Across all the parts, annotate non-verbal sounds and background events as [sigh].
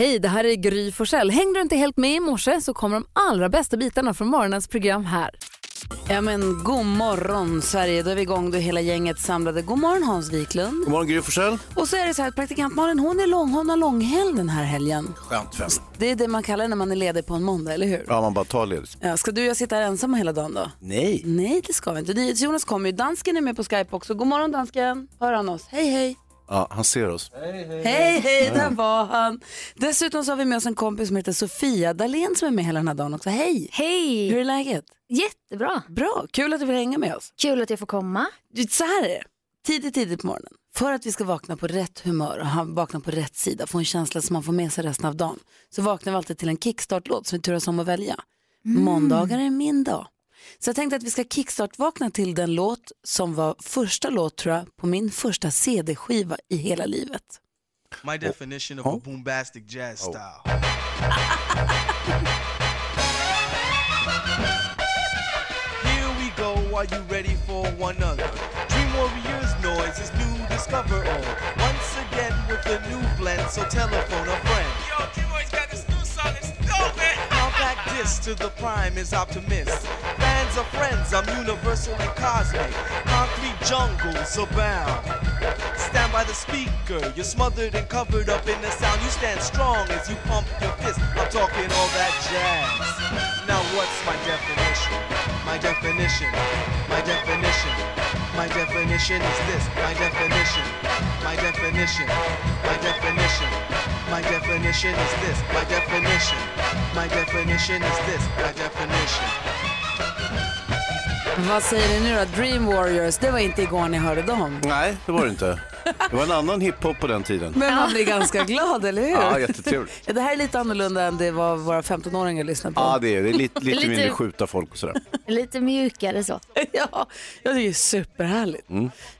Hej, det här är Gry Forssell. Hängde du inte helt med i morse så kommer de allra bästa bitarna från morgonens program här. Ja men god morgon Sverige, då är vi igång, då är hela gänget samlade. God morgon Hans Wiklund. God morgon Gry Forssell. Och så är det så här att praktikant Malin hon är lång, hon har långhelg den här helgen. Skönt fem. Det är det man kallar när man är ledig på en måndag, eller hur? Ja, man bara tar ledigt. Ja, ska du och jag sitta här ensamma hela dagen då? Nej. Nej, det ska vi inte. NyhetsJonas kommer ju. Dansken är med på Skype också. God morgon dansken. Hör han oss? Hej, hej. Ja, han ser oss. Hej, hej, där var han. Dessutom så har vi med oss en kompis som heter Sofia Dalén som är med hela den här dagen också. Hej! Hej! Hur är läget? Jättebra. Bra, kul att du vill hänga med oss. Kul att jag får komma. Så här är det, tidigt, tidigt på morgonen. För att vi ska vakna på rätt humör och vakna på rätt sida, få en känsla som man får med sig resten av dagen, så vaknar vi alltid till en kickstart-låt som vi turas om att välja. Måndagar är min dag. Så jag tänkte att vi ska kickstart-vakna till den låt som var första låt tror jag på min första CD-skiva i hela livet. My definition of a bombastic jazz style. [laughs] Here we go, are you ready for one other? Dream Warriors noise is new, discover all. Once again with a new blend, so telephone a friend. Disc to the prime is optimist. Fans are friends, I'm universally cosmic. Concrete jungles abound. Stand by the speaker, you're smothered and covered up in the sound. You stand strong as you pump your fist. I'm talking all that jazz. Now what's my definition? My definition, my definition, my definition is this. My definition, my definition, my definition, my definition is this. My definition, my definition is this. My definition. Vad säger ni nu då? Dream Warriors, det var inte igår ni hörde dem. Nej, det var det inte. Det var en annan hiphop på den tiden. Men man blir ganska glad, eller hur? Ja, jättetrevligt. Ja, Det här är lite annorlunda än det var våra 15-åringar lyssnade på. Ja, det är det. är lite, lite Lite- mindre skjuta folk och sådär. Lite mjukare så. [laughs] Ja, jag tycker det är superhärligt.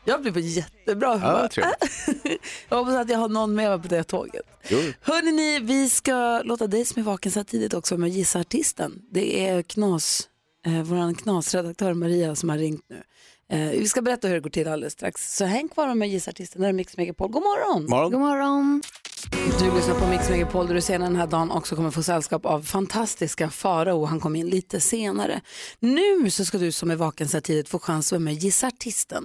Jag blir på jättebra humör. Mm. Ja, [laughs] jag hoppas att jag har någon med mig på det tåget. Jo. Hörrni, ni, vi ska låta dig som är vaken så här tidigt också med Gissa Artisten. Det är knas, eh, vår knasredaktör Maria som har ringt nu. Eh, vi ska berätta hur det går till alldeles strax. Så häng kvar med Gissa Artisten, där är Mix Megapol. God morgon! Morgon. God morgon. Du lyssnar på Mix Megapol där du senare den här dagen också kommer få sällskap av fantastiska Farao. Han kommer in lite senare. Nu så ska du som är vaken så här tidigt få chans att vara med och Gissa Artisten.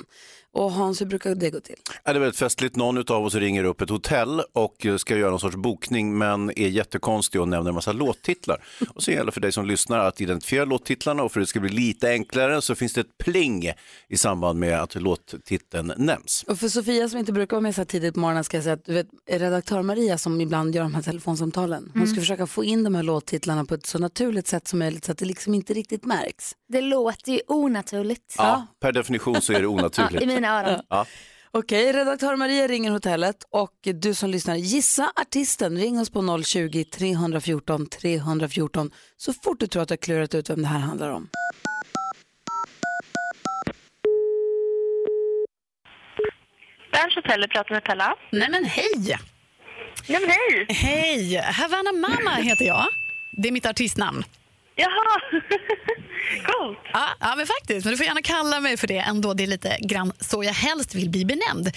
Och Hans, hur brukar det gå till? Ja, det är väldigt festligt. Någon av oss ringer upp ett hotell och eh, ska göra någon sorts bokning men är jättekonstig och nämner en massa låttitlar. [laughs] Och så gäller det för dig som lyssnar att identifiera låttitlarna och för att det ska bli lite enklare så finns det ett pling i samband med att låttiteln nämns. Och för Sofia som inte brukar vara med så här tidigt på morgonen ska jag säga att du vet, redaktör Maria som ibland gör de här telefonsamtalen, hon ska försöka få in de här låttitlarna på ett så naturligt sätt som möjligt så att det liksom inte riktigt märks. Det låter ju onaturligt. Ja, per definition så är det Ja, [laughs] I onaturligt. mina öron. Okej, redaktör Maria ringer hotellet och du som lyssnar, gissa artisten. Ring oss på 020-314 314 så fort du tror att du har klurat ut vem det här handlar om. Berns Hotel, pratar med Pella. Nej men hej! Nej men hej! Hej! Havana Mama heter jag. Det är mitt artistnamn. Jaha, [laughs] coolt. Ja, ja, men faktiskt. Men du får gärna kalla mig för det ändå. Det är lite grann så jag helst vill bli benämnd.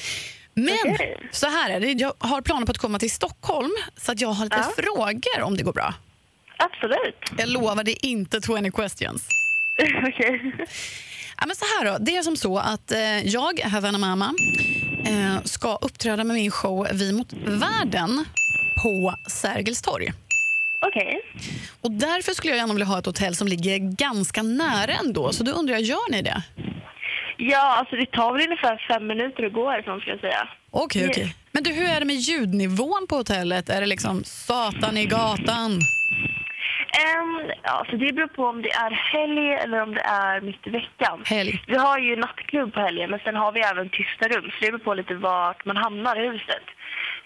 Men Okej. så här är det. Jag har planer på att komma till Stockholm så att jag har lite Ja. frågor om det går bra. Absolut. Jag lovar, det är inte 20 questions. [laughs] Okej. Ja, men så här då. Det är som så att eh, jag, Havana Mama, eh, ska uppträda med min show Vi mot världen på Sergels torg. Okej. Och därför skulle jag gärna vilja ha ett hotell som ligger ganska nära ändå. Så då undrar jag, gör ni det? Ja, alltså det tar väl ungefär fem minuter att gå härifrån ska jag säga. Okej, Yes. okej. Men du, hur är det med ljudnivån på hotellet? Är det liksom satan i gatan? Um, ja, så det beror på om det är helg eller om det är mitt i veckan. Helg. Vi har ju nattklubb på helgen men sen har vi även tysta rum så det beror på lite vart man hamnar i huset.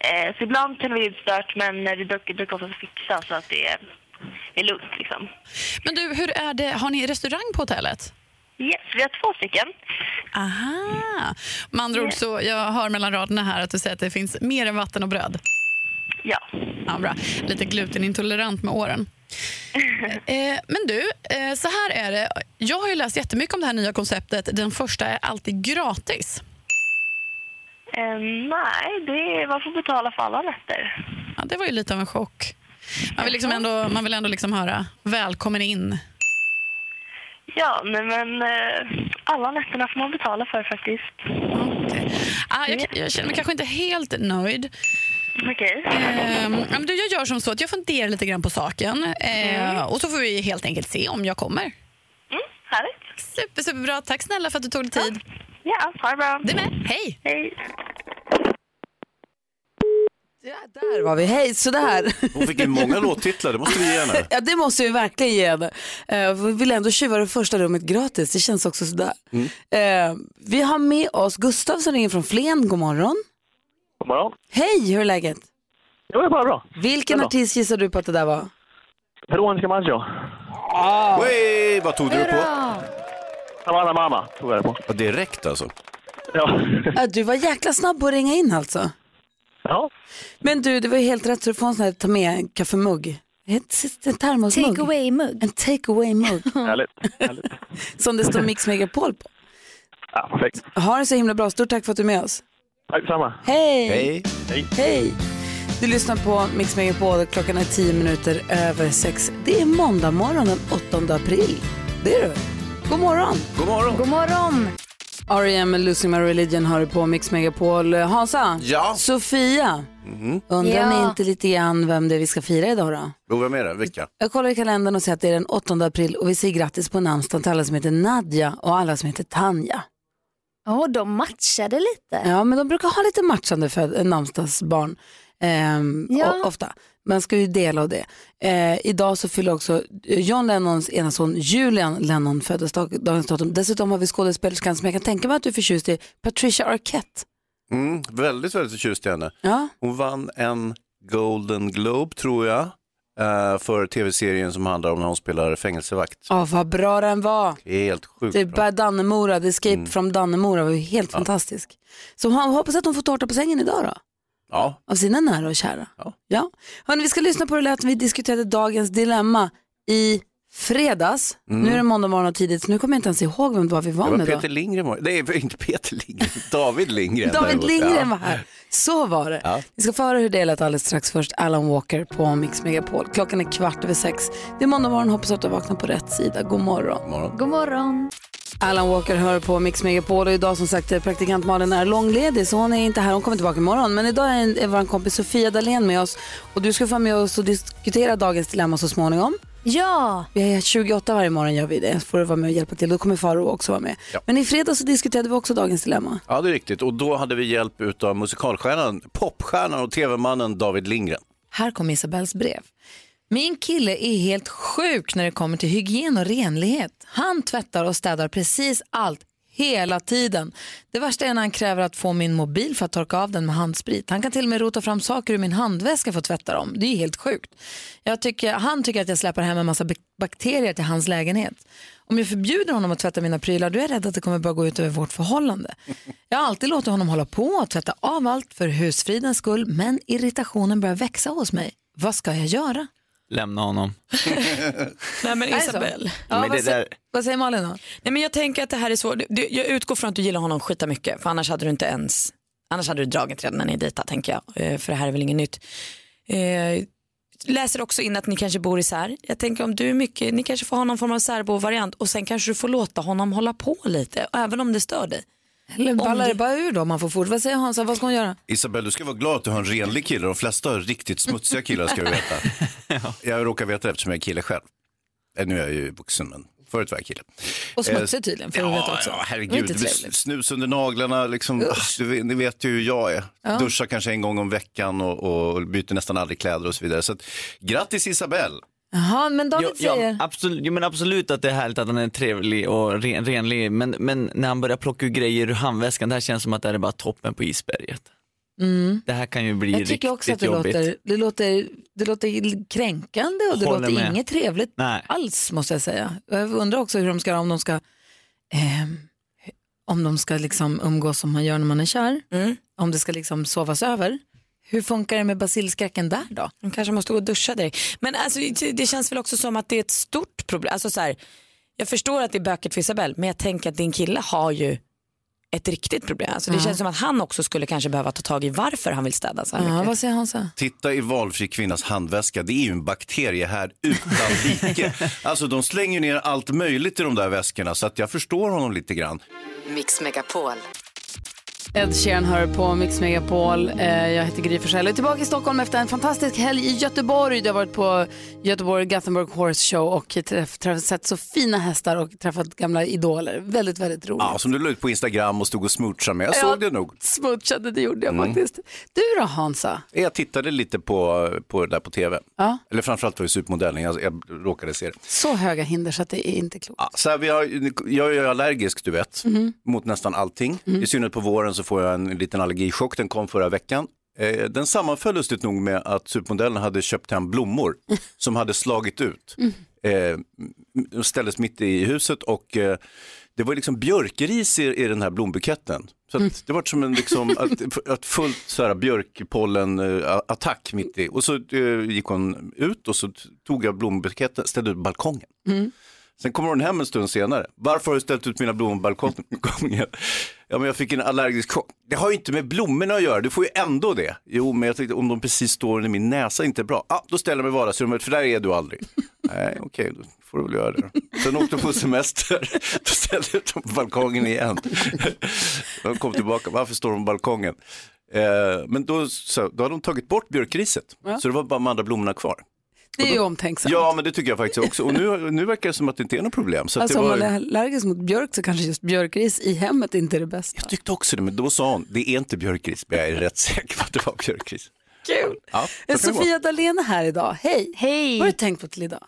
Eh, så ibland kan det vara ljudstört men det brukar, brukar fixa så att det är, det är lugnt liksom. Men du, hur är det? Har ni restaurang på hotellet? Yes, vi har två stycken. Aha. Med andra ord så, jag hör mellan raderna här att du säger att det finns mer än vatten och bröd. Ja. Ja, bra. Lite glutenintolerant med åren. [laughs] Eh, men du, eh, så här är det. Jag har ju läst jättemycket om det här nya konceptet. Den första är alltid gratis. Eh, nej, det är, man får betala för alla nätter. Ja, det var ju lite av en chock. Man vill, liksom ändå, man vill ändå liksom höra välkommen in. Ja, nej men eh, alla nätterna får man betala för faktiskt. Okej. Ah, jag, jag känner mig kanske inte helt nöjd. Okej. Men du, jag gör som så att jag funderar lite grann på saken eh, och så får vi helt enkelt se om jag kommer. Mm, härligt. Super, superbra. Tack snälla för att du tog dig tid. Ja, ha det bra. Du med. Hej! Hej. Ja, där var vi. Hej, sådär. Hon fick ju många låttitlar, det måste vi ge henne. Ja, det måste vi verkligen ge henne. Eh, vi vill ändå tjuva det första rummet gratis, det känns också sådär. Eh, vi har med oss Gustav som ringer från Flen, god morgon. God morgon. Hej, hur är läget? Jo, det är bara bra. Vilken Bra. artist gissar du på att det där var? Veronica Maggio. Wey, vad tog du på? Havana Mama tog jag det på. Ja, direkt alltså. Ja. [laughs] Ja, du var jäkla snabb på att ringa in alltså. ja. Men du, det var ju helt rätt så du får en sån här ta med kaffemugg. En termosmugg. Take away mugg. En take away mugg [laughs] Härligt. Härligt. [laughs] som det står Mix Megapol på. Ja, perfekt. Ha det så himla bra, stort tack för att du är med oss. Tack detsamma. Hej! Hej. Hej! Du lyssnar på Mix Megapol, klockan är tio minuter över sex. Det är måndag morgon den 8 april. Det är det. God morgon! God morgon. God morgon. R.E.M. Losing My Religion har du på Mix Megapol. Hansa, Ja. Sofia, undrar Ja. ni inte lite grann vem det är vi ska fira idag då? Jo, vem är det? Vilka? Jag kollar i kalendern och ser att det är den 8 april och vi säger grattis på namnsdagen till alla som heter Nadja och alla som heter Tanja. Åh, de matchade lite. Ja, men de brukar ha lite matchande föd- namnsdagsbarn ehm, Ja. o- ofta. Man ska ju dela av det. Eh, idag så fyller också John Lennons ena son Julian Lennon föddes dag, dagens datum. Dessutom har vi skådespelerskan som jag kan tänka mig att du är förtjust i, Patricia Arquette. Mm, väldigt, väldigt förtjust i henne. Ja, Hon vann en Golden Globe, tror jag, eh, för tv-serien som handlar om när hon spelar fängelsevakt. oh, vad bra den var. Helt sjukt Det är bra. Dannemora, The Escape Mm. from Dannemora var ju helt fantastisk. Så hon- hoppas att hon får tårta på sängen idag då. Ja, av sina nära och kära. Ja. Ja. Hörrni, vi ska lyssna på det lät vi diskuterade dagens dilemma i fredags. Nu är det måndag morgon och tidigt så nu kommer jag inte ens ihåg vem det var vi var det var med Peter då. Lindgren. var- Nej, [laughs] inte Peter Lindgren. David Lindgren. David. Lindgren Ja. var här. Så var det. Ja. Vi ska få höra hur det lät alldeles strax. Först Alan Walker på Mix Megapol. Klockan är kvart över sex. Det är måndag morgon, hoppas att du har vaknat på rätt sida. God morgon. God morgon. God morgon. Alan Walker hör på Mix Megapol och idag som sagt är praktikant Malin är långledig så hon är inte här, hon kommer tillbaka imorgon. Men idag är, är vår kompis Sofia Dalén med oss och du ska få vara med oss och diskutera dagens dilemma så småningom. Ja, Vi är 28 varje morgon gör vi det, får du vara med och hjälpa till. Då kommer Faro också vara med. Ja. Men i fredags så diskuterade vi också dagens dilemma. Ja, det är riktigt. Och då hade vi hjälp av musikalstjärnan, popstjärnan och tv-mannen David Lindgren. Här kommer Isabells brev. Min kille är helt sjuk när det kommer till hygien och renlighet. Han tvättar och städar precis allt hela tiden. Det värsta är när han kräver att få min mobil för att torka av den med handsprit. Han kan till och med rota fram saker ur min handväska för att tvätta dem. Det är helt sjukt. Jag tycker, han tycker att jag släpper hem en massa bakterier till hans lägenhet. Om jag förbjuder honom att tvätta mina prylar då är jag rädd att det kommer börja gå ut över vårt förhållande. Jag har alltid låtit honom hålla på och tvätta av allt för husfridens skull men irritationen börjar växa hos mig. Vad ska jag göra? Lämna honom. [laughs] Nej men? Isabel. Ja, Men vad, där- vad säger Malin då? Nej men jag tänker att det här är svårt. Jag utgår från att du gillar honom skita mycket för annars hade du inte ens, annars hade du dragit redan när ni dejtar tänker jag. Eh, För det här är väl inget nytt. Eh, läser också in att ni kanske bor isär. Jag tänker om du är mycket, ni kanske får ha någon form av särbo-variant och sen kanske du får låta honom hålla på lite även om det stör dig. Eller ballar det- bara ur då om man får fort? Vad säger Hansa, vad ska hon göra? Isabel, du ska vara glad att du har en renlig kille. De flesta har riktigt smutsiga killar ska du veta. [laughs] [laughs] Jag råkar veta det eftersom jag är kille själv. Eh, Nu är jag ju vuxen, men förut var jag kille. Och smutsig tydligen, får du veta också. Ja, herregud. inte Det blir snus under naglarna. Liksom. Ah, du, vet- ni vet ju hur jag är. Duschar kanske en gång om veckan och, och byter nästan aldrig kläder och så vidare. Så att, grattis Isabel! Jaha, men David Jo, ja, säger... absolut, jo, men absolut att det är härligt att han är trevlig och ren, renlig, men, men när han börjar plocka ur grejer ur handväskan, det här känns som att det här är bara toppen på isberget. Det här kan ju bli Jag riktigt tycker också att det jobbigt. låter, det, låter, det låter kränkande och det Håller låter med. inget trevligt Nej. alls måste jag säga. Jag undrar också hur de ska, om de ska, ehm, om de ska liksom umgås som man gör när man är kär. Mm. Om det ska liksom sovas över. Hur funkar det med basilskräcken där då? De kanske måste gå och duscha direkt. Men alltså, det- känns väl också som att det är ett stort problem. Alltså, så här, jag förstår att det är bökigt för Isabel men jag tänker att din kille har ju ett riktigt problem. Alltså det känns som att han också skulle kanske behöva ta tag i varför han vill städa så här Ja, mycket. vad säger Hansa? Titta i valfri kvinnas handväska, det är ju en bakterie här utan like. [laughs] alltså de slänger ner allt möjligt i de där väskorna så att jag förstår honom lite grann. Mix Megapol. Ed Sheeran hör på Mix Megapol. Eh, Jag heter Gry Forssell. Jag är tillbaka i Stockholm efter en fantastisk helg i Göteborg. Jag har varit på Göteborg Gothenburg Horse Show och träff, träff, sett så fina hästar och träffat gamla idoler. Väldigt, väldigt roligt. Ja, som du la ut på Instagram och stod och smoochade med. Jag såg det nog. Smoochade, det gjorde jag Mm. faktiskt. Du då Hansa? Jag tittade lite på, på det där på tv. Ja. Eller framförallt var det supermodellen, jag, jag råkade se det. Så höga hinder så att det är inte klokt. Ja, så här, vi har, jag är ju allergisk, du vet, Mhm. mot nästan allting. I synnerhet på våren så får jag en liten allergichock, den kom förra veckan. Eh, den sammanföll lustigt nog med att supermodellen hade köpt hem blommor [laughs] som hade slagit ut. Eh, m- ställdes mitt i huset och eh, det var liksom björkris i, i den här blombuketten. Så att det var som en liksom, [laughs] ett, ett fullt så här björkpollen-attack mitt i. Och så eh, gick hon ut och så tog jag blombuketten, ställde ut balkongen. Sen kommer hon hem en stund senare. Varför har du ställt ut mina blommor på balkongen? [laughs] Ja, men jag fick en allergisk chock. Det har ju inte med blommorna att göra, du får ju ändå det. Jo, men jag tänkte om de precis står under min näsa inte är bra. Ah, då ställer jag mig i vardagsrummet, för där är du aldrig. [laughs] Nej, okej, då får du väl göra det. Sen åkte de på semester, [laughs] då ställde jag ut dem på balkongen igen. De kom tillbaka, varför står de på balkongen? Eh, men då, så, då har de tagit bort björkriset, så det var bara de andra blommorna kvar. Det är ju omtänksamt. Ja, men det tycker jag faktiskt också. Och nu, nu verkar det som att det inte är något problem. Så att Alltså det om var... man är allergisk mot björk så kanske just björkris i hemmet inte är det bästa. Jag tyckte också det, men då sa hon, det är inte björkris, men jag är rätt säker på att det var björkris. Kul! Ja, Eh, Sofia Dalén är här idag. Hej! Hej! Vad har du tänkt på till idag?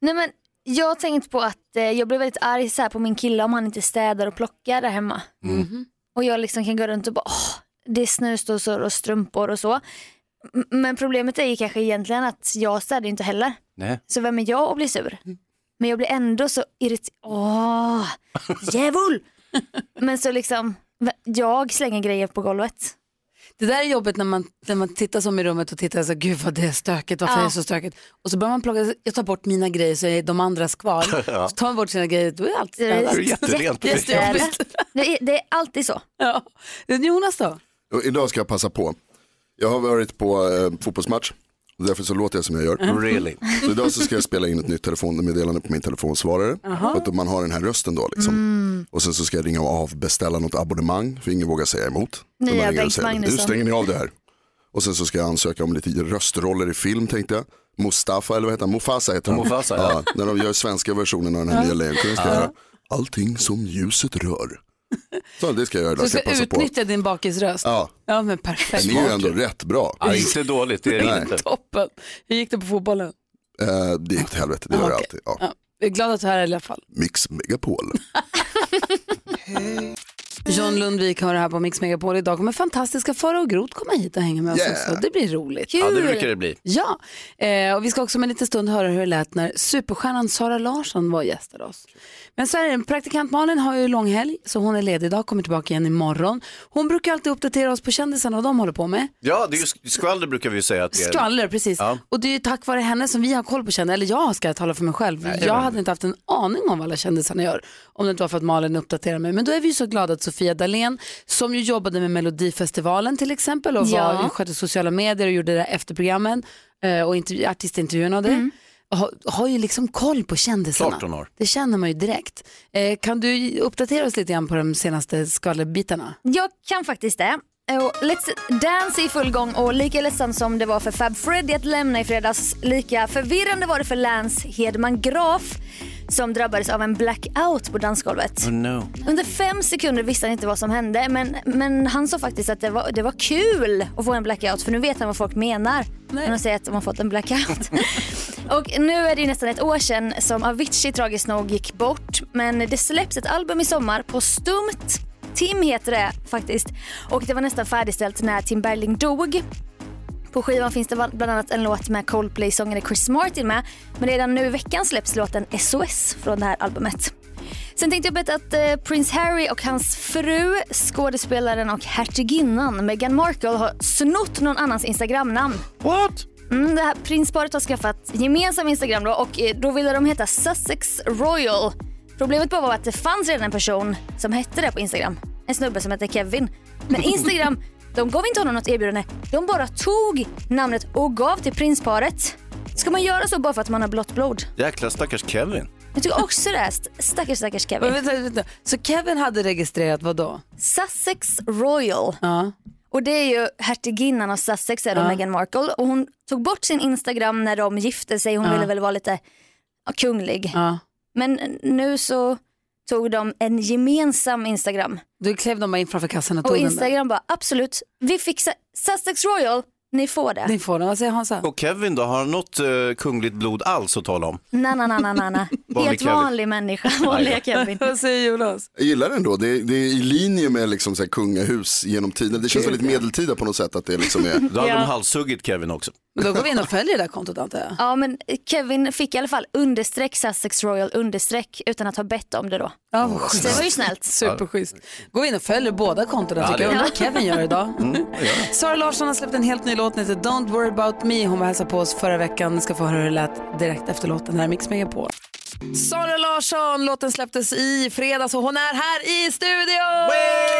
Nej, men jag har tänkt på att eh, jag blev väldigt arg så här, på min kille om han inte städar och plockar där hemma. Mhm. Och jag liksom kan gå runt och bara, åh, det är snusdosor och strumpor och så. Men problemet är ju kanske egentligen att jag städar inte heller. Nej. Så vem är jag att bli sur? Men jag blir ändå så irriterad. Åh, [laughs] djävul! Men så liksom, jag slänger grejer på golvet. Det där är jobbigt när man, när man tittar som i rummet och tittar så gud vad det är stökigt, varför Ja. är det så stökigt? Och så börjar man plocka, jag tar bort mina grejer så är de andras kvar. [laughs] Ja. Så tar man bort sina grejer, då är allt städat. Det är jätterent. Jättejobbigt. Det är, det är alltid så. Ja. Jonas då? Och idag ska jag passa på. Jag har varit på eh, fotbollsmatch. Därför så låter jag som jag gör. Really? Så idag så ska jag spela in ett nytt telefonmeddelande på min telefonsvarare. För att man har den här rösten då liksom. Och sen så ska jag ringa och avbeställa något abonnemang. För ingen vågar säga emot. Så Nya man ringer och Bengt säger, Magnusson. Nu stänger ni av det här. Och sen så ska jag ansöka om lite röstroller i film tänkte jag. Mustafa eller vad heter han? Mufasa heter han. Mufasa, ja. När de gör svenska versionen av den här nya Lejonkungen ska jag göra. Allting som ljuset rör. Så det ska jag göra Så idag. du Ska ska jag passa på. utnyttja din bakisröst? Ja, Ja men perfekt. ni är ju ändå rätt bra. Ja, inte dåligt, det är det inte. Toppen. Hur gick det på fotbollen? Eh, det gick åt helvete, det gör det alltid. Ja. Ja. Jag är glad att du är här i alla fall. Mix Megapol. [laughs] John Lundvik har det här på Mix Megapol. Idag kommer fantastiska Farao och Groth komma hit och hänga med oss Yeah. också. Det blir roligt. Ja, det brukar det bli. Ja, eh, och vi ska också om en liten stund höra hur det lät när superstjärnan Sara Larsson var och gästade oss. Men så är det, praktikant Malin har ju långhelg så hon är ledig idag, kommer tillbaka igen imorgon. Hon brukar alltid uppdatera oss på kändisarna och de håller på med. Ja, det är ju skvaller brukar vi ju säga att det är. Skvaller, precis. Ja. Och det är ju tack vare henne som vi har koll på kändisar, eller jag ska jag tala för mig själv. jag hade inte haft en aning om vad alla kändisarna gör om det inte var för att Malin uppdaterar mig. Men då är vi ju så glada att Sofia Dalén, som ju jobbade med Melodifestivalen till exempel och Ja. var, skötte sociala medier och gjorde det efter programmen eh, och intervju, artistintervjun och det. Har, har ju liksom koll på kändisarna. Klart hon har. Det känner man ju direkt. Eh, kan du uppdatera oss lite grann på de senaste skvallerbitarna? Jag kan faktiskt det. Och Let's Dance är i full gång och lika ledsamt som det var för Fab Freddy att lämna i fredags, lika förvirrande var det för Lance Hedman Graf som drabbades av en blackout på dansgolvet. Oh, no. Under fem sekunder visste han inte vad som hände men, men han sa faktiskt att det var, det var kul att få en blackout för nu vet han vad folk menar när de säger att de har fått en blackout. [laughs] och nu är det ju nästan ett år sedan som Avicii tragiskt nog gick bort men det släpps ett album i sommar på stumt Tim heter det faktiskt och det var nästan färdigställt när Tim Bergling dog. På skivan finns det bland annat en låt med Coldplay-sångare Chris Martin med. Men redan nu i veckan släpps låten SOS från det här albumet. Sen tänkte jag berätta att eh, Prince Harry och hans fru, skådespelaren och hertiginnan Meghan Markle har snott någon annans Instagramnamn. What? Mm, det här prinsparet har skaffat gemensam Instagram då och eh, då ville de heta Sussex Royal. Problemet bara var att det fanns redan en person som hette det på Instagram. en snubbe som heter Kevin. Men [laughs] Instagram, de gav inte honom något erbjudande. De bara tog namnet och gav till prinsparet. Ska man göra så bara för att man har blått blod? Jäkla stackars Kevin. Jag tycker också det. St- Stackars stackars Men Kevin. vänta, vänta. Så Kevin hade registrerat vad då? Sussex Royal. Ja. Och det är ju hertiginnan av Sussex, är Ja. Meghan Markle. Och hon tog bort sin Instagram när de gifte sig. Hon Ja. ville väl vara lite ja, kunglig. Ja. Men nu så tog de en gemensam Instagram. Då klev de bara in framför kassan och tog Och den där. Instagram bara absolut, vi fixar Sussex Royal, ni får det. Ni får den. Vad säger Hansa? Och Kevin då, har han något eh, kungligt blod alls att tala om? Na, na, na, na, na. Vanlig Helt Kevin. vanlig människa, [laughs] vanliga Kevin. Vad säger Jonas? Jag gillar det ändå, det är, det är i linje med liksom så här kungahus genom tiden. Det känns väldigt medeltida på något sätt att det liksom är. Då hade Ja. de halshuggit Kevin också. Men då går vi in och följer det där kontot antar jag. Ja men Kevin fick i alla fall understreck Sussex Royal understreck utan att ha bett om det då. Ja, vad Så det var ju snällt. Superschysst. Gå in och följ båda kontona Ja, tycker jag. det- Undrar vad Kevin gör idag. Mm, [laughs] Sara Larsson har släppt en helt ny låt, den heter Don't worry about me. Hon var hälsade på oss förra veckan. Ni ska få höra hur det lät direkt efter låten. Här är Mix Megapol. Sara Larsson, låten släpptes i fredags och hon är här i studion!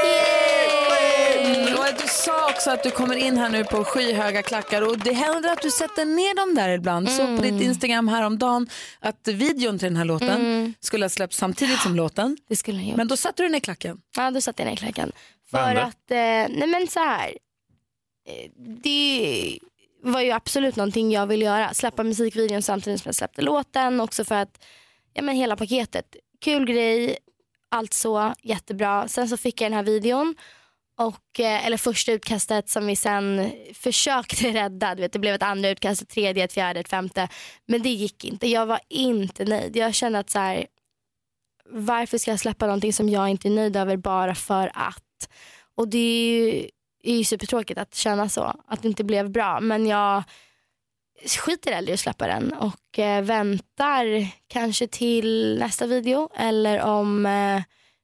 Yay! Och du sa också att du kommer in här nu på skyhöga klackar och det händer att du sätter ner dem där ibland. Så på ditt Instagram häromdagen att videon till den här låten Mm. skulle ha släppts samtidigt som låten. Det skulle jag gjort. Men då satte du ner klacken. Ja, då satte jag ner klacken. För att, eh, nej men så här. Eh, det var ju absolut någonting jag ville göra. Släppa musikvideon samtidigt som jag släppte låten. Också för att, ja men hela paketet. Kul grej, allt så, jättebra. Sen så fick jag den här videon. Och, eh, eller första utkastet som vi sen försökte [laughs] rädda. Du vet, det blev ett andra utkast, ett tredje, ett fjärde, ett femte. Men det gick inte. Jag var inte nöjd. Jag kände att så här, varför ska jag släppa någonting som jag inte är nöjd över bara för att? Och det är ju, är ju supertråkigt att känna så, att det inte blev bra. Men jag skiter hellre i att släppa den och eh, väntar kanske till nästa video eller om eh,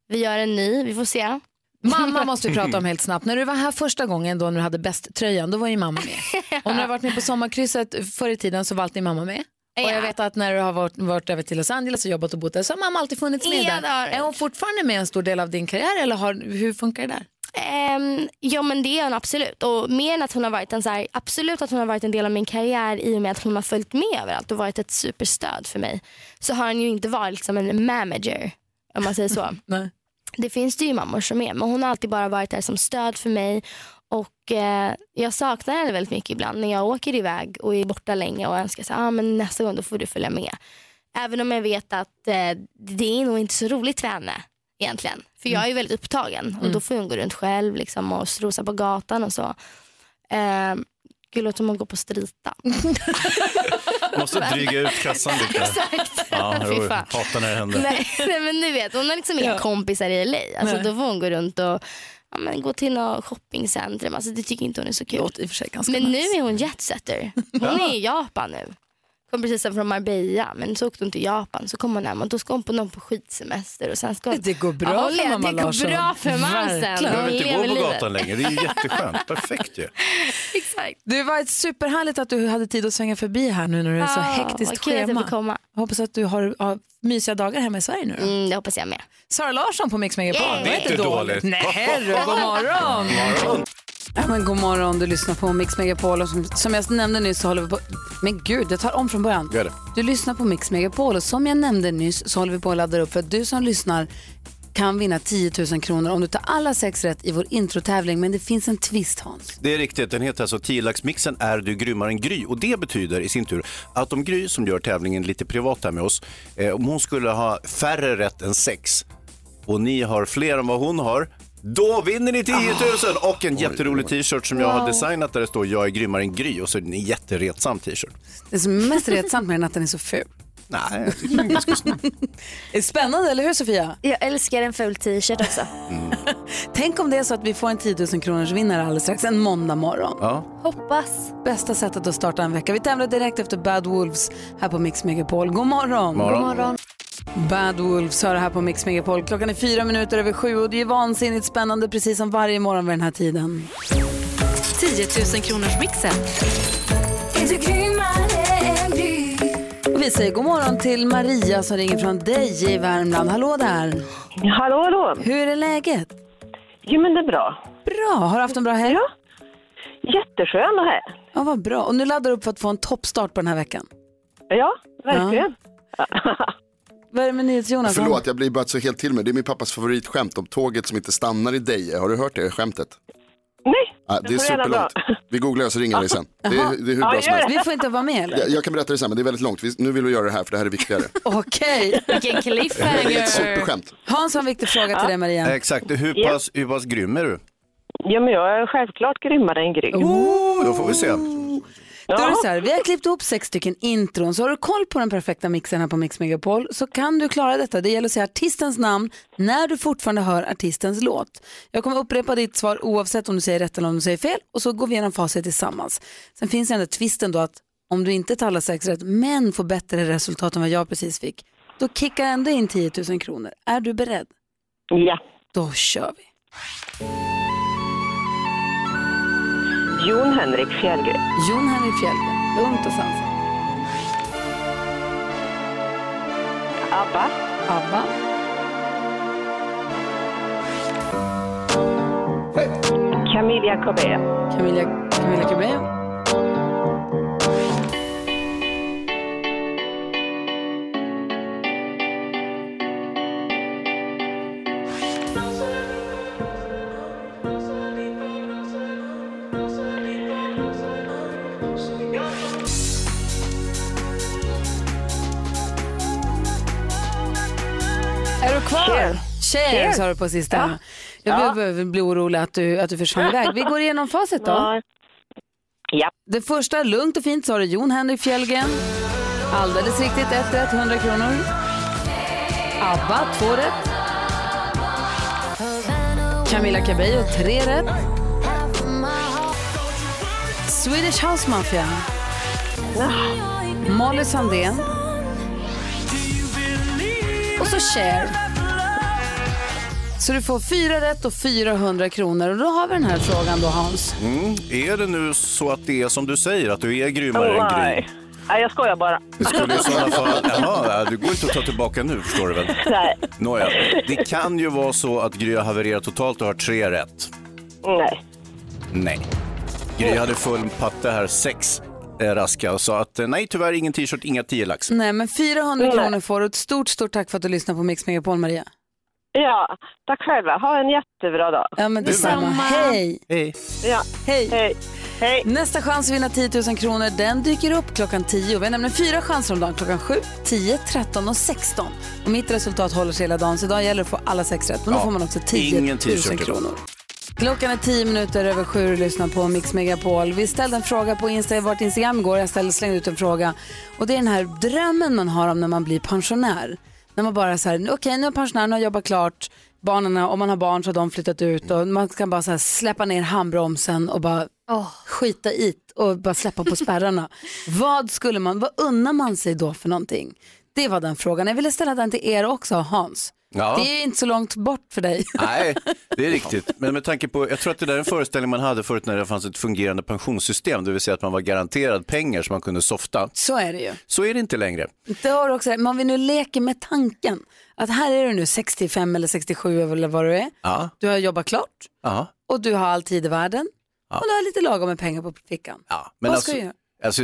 vi gör en ny, vi får se. Mamma måste vi [laughs] prata om helt snabbt. När du var här första gången då när du hade bäst-tröjan, då var ju mamma med. Och när du har varit med på sommarkrysset förr i tiden så var alltid mamma med. Och jag vet att när du har varit, varit över till Los Angeles och jobbat och bott där så har mamma alltid funnits med där. Är hon fortfarande med en stor del av din karriär eller har, hur funkar det där? Ehm, ja men det är hon absolut. Och mer än att hon har varit en så här, absolut att hon har varit en del av min karriär i och med att hon har följt med överallt och varit ett superstöd för mig. Så har hon ju inte varit som en manager om man säger så. [laughs] Det finns det ju mammor som är men hon har alltid bara varit där som stöd för mig. Och eh, Jag saknar henne väldigt mycket ibland när jag åker iväg och är borta länge och önskar att ah, men nästa gång då får du följa med. Även om jag vet att eh, det är nog inte så roligt för henne egentligen. För jag är ju väldigt upptagen och Mm. då får hon gå runt själv liksom, och strosa på gatan och så. Eh, Gud, låter man gå på strita. [laughs] Måste dryga ut kassan lite. [laughs] Exakt. Ja, hatar när det händer. Nej, nej men du vet, hon har liksom inga Ja. kompisar i LA. Alltså, Nej. då får hon gå runt och ja, men, gå till något shoppingcentrum. Alltså, det tycker inte hon är så kul. Låter i och för sig ganska Men nu nice. är hon jetsetter. Hon är i Japan nu. Kom precis från Marbella men så åkte hon till Japan så kom hon hem och då ska hon på någon på skidsemester och sen ska hon... Det går bra Ja, för mamma Det går bra för mansen. Du behöver inte gå på livet. gatan längre, det är ju jätteskönt. [laughs] Perfekt ju. Exakt. Det var ett superhärligt att du hade tid att svänga förbi här nu när du är så Ja, hektiskt kul att jag schema. hoppas att du har, har mysiga dagar hemma i Sverige nu då. Mm, det hoppas jag med. Sara Larsson på Mix Megapol. Var Det är inte dåligt. Nej, du, god morgon. Morgon. Ja, men god morgon, du lyssnar på Mix Megapol och som, som jag nämnde nyss så håller vi på... Men gud, jag tar om från början. Gör det. Du lyssnar på Mix Megapol och som jag nämnde nyss så håller vi på att ladda upp för att du som lyssnar kan vinna 10 000 kronor om du tar alla sex rätt i vår introtävling. Men det finns en twist Hans. Det är riktigt, den heter alltså 10-laxmixen är du grymmare än Gry och det betyder i sin tur att om Gry som gör tävlingen lite privat här med oss, eh, om hon skulle ha färre rätt än sex och ni har fler än vad hon har, då vinner ni 10 000 och en jätterolig t-shirt som jag har designat där det står jag är grymmare än Gry och så är det en jätteretsam t-shirt. Det som är mest retsamt med den är att den är så ful. Nej, jag tycker den [laughs] är ganska snygg. Spännande, eller hur Sofia? Jag älskar en ful t-shirt också. Tänk om det är så att vi får en 10 000 kronors vinnare alldeles strax, en måndag morgon. Ja. Hoppas. Bästa sättet att starta en vecka. Vi tävlar direkt efter Bad Wolves här på Mix Megapol. God morgon! Morgon. God morgon. Bad Wolves hör här på Mix Megapol. Klockan är fyra minuter över sju och det är vansinnigt spännande precis som varje morgon vid den här tiden. 10 000 kronors mixen. Och vi säger god morgon till Maria som ringer från Deje i Värmland. Hallå där! Hallå, hallå. Hur är läget? Jo, men det är bra. Bra, har du haft en bra helg? Ja. Jätteskön och här. Ja, vad bra. Och nu laddar du upp för att få en toppstart på den här veckan. Ja, verkligen. [laughs] Vad är det med NyhetsJonas? Förlåt, jag blir bara så helt till mig. Det är min pappas favoritskämt om tåget som inte stannar i Deje. Har du hört det skämtet? Nej, Ja, det är superlångt. Vi googlar och så ringer jag dig sen. [laughs] Det är, det är hur bra som helst. Vi får inte vara med eller? Jag, jag kan berätta det sen, men det är väldigt långt. Vi, nu vill vi göra det här för det här är viktigare. [laughs] Okej. Vilken Det är ett superskämt. Hans har en viktig fråga till dig Maria. Exakt, hur Ja. pass, hur pass grym är du? Ja, men jag är självklart grymmare än grym. Oh, då får vi se. Då är det så här, vi har klippt ihop sex stycken intron, så har du koll på den perfekta mixen här på Mix Megapol så kan du klara detta. Det gäller att säga artistens namn när du fortfarande hör artistens låt. Jag kommer upprepa ditt svar oavsett om du säger rätt eller om du säger fel och så går vi igenom facit tillsammans. Sen finns det ändå twisten då att om du inte talar sex rätt men får bättre resultat än vad jag precis fick, då kickar jag ändå in 10 000 kronor. Är du beredd? Ja. Då kör vi. Jon Henrik Fjällgren. Jon Henrik Fjällgren, lugnt och sansat. ABBA. ABBA. Camilla Cabello. Camilla, Camilla Cabello. Är du kvar? Cher. sa du på sista. Ja. Jag Ja. blir, blir orolig att du, att du försvann iväg. Vi går igenom facit då. Ja. Det första, lugnt och fint, sa du Jon Henrik Fjällgren. Alldeles riktigt, ett rätt, 100 kronor. ABBA, två rätt. Camilla Cabello, tre rätt. Swedish House Mafia. Molly Sandén. Och så Cher. Så du får fyra rätt och 400 kronor. Och då har vi den här frågan då Hans. Mm. Är det nu så att det är som du säger, att du är grymmare Oh, än Gry? nej. Nej, jag skojar bara. Det skulle i sådana fall... Jaha, det går inte att ta tillbaka nu förstår du väl? Nej. Nåja, det kan ju vara så att Gry har havererat totalt och har tre rätt. Nej. Nej. Gry hade full patte här, sex eh, raska och sa att eh, nej tyvärr ingen t-shirt, inga tio lax. Nej, men 400 Nej. kronor får du. Ett stort, stort tack för att du lyssnar på Mix Megapol, Maria. Ja, tack själva. Ha en jättebra dag. Ja, men detsamma. Hej! Hej! Ja. Hej! Hej! Hej! Nästa chans att vinna 10 000 kronor, den dyker upp klockan 10. Vi har nämligen fyra chanser om dagen, klockan 7, 10, 13 och 16. Och mitt resultat håller sig hela dagen, så idag gäller det att få alla sex rätt. Men då Ja, får man också 10 ingen 000 t-shirt idag. kronor. Klockan är 10 minuter över sju och lyssnar på Mix Megapol. Vi ställde en fråga på Insta, vårt Instagram igår. Jag ställde, slängde ut en fråga. Och det är den här drömmen man har om när man blir pensionär. När man bara så här, okej nu är jag pensionär, nu har jag jobbat klart. Barnen, om man har barn så har de flyttat ut och man kan bara så här släppa ner handbromsen och bara skita i och bara släppa på spärrarna. [laughs] vad skulle man, vad unnar man sig då för någonting? Det var den frågan. Jag ville ställa den till er också, Hans. Ja. Det är inte så långt bort för dig. [laughs] Nej, det är riktigt. Men med tanke på, jag tror att det där är en föreställning man hade förut när det fanns ett fungerande pensionssystem, det vill säga att man var garanterad pengar så man kunde softa. Så är det ju. Så är det inte längre. Det har du också, men om vi nu leker med tanken att här är du nu 65 eller 67 eller vad du är. Ja, Du har jobbat klart ja. och du har all tid i världen Ja. och du har lite lagom med pengar på fickan. ja. Men Vad alltså, ska jag göra? Alltså,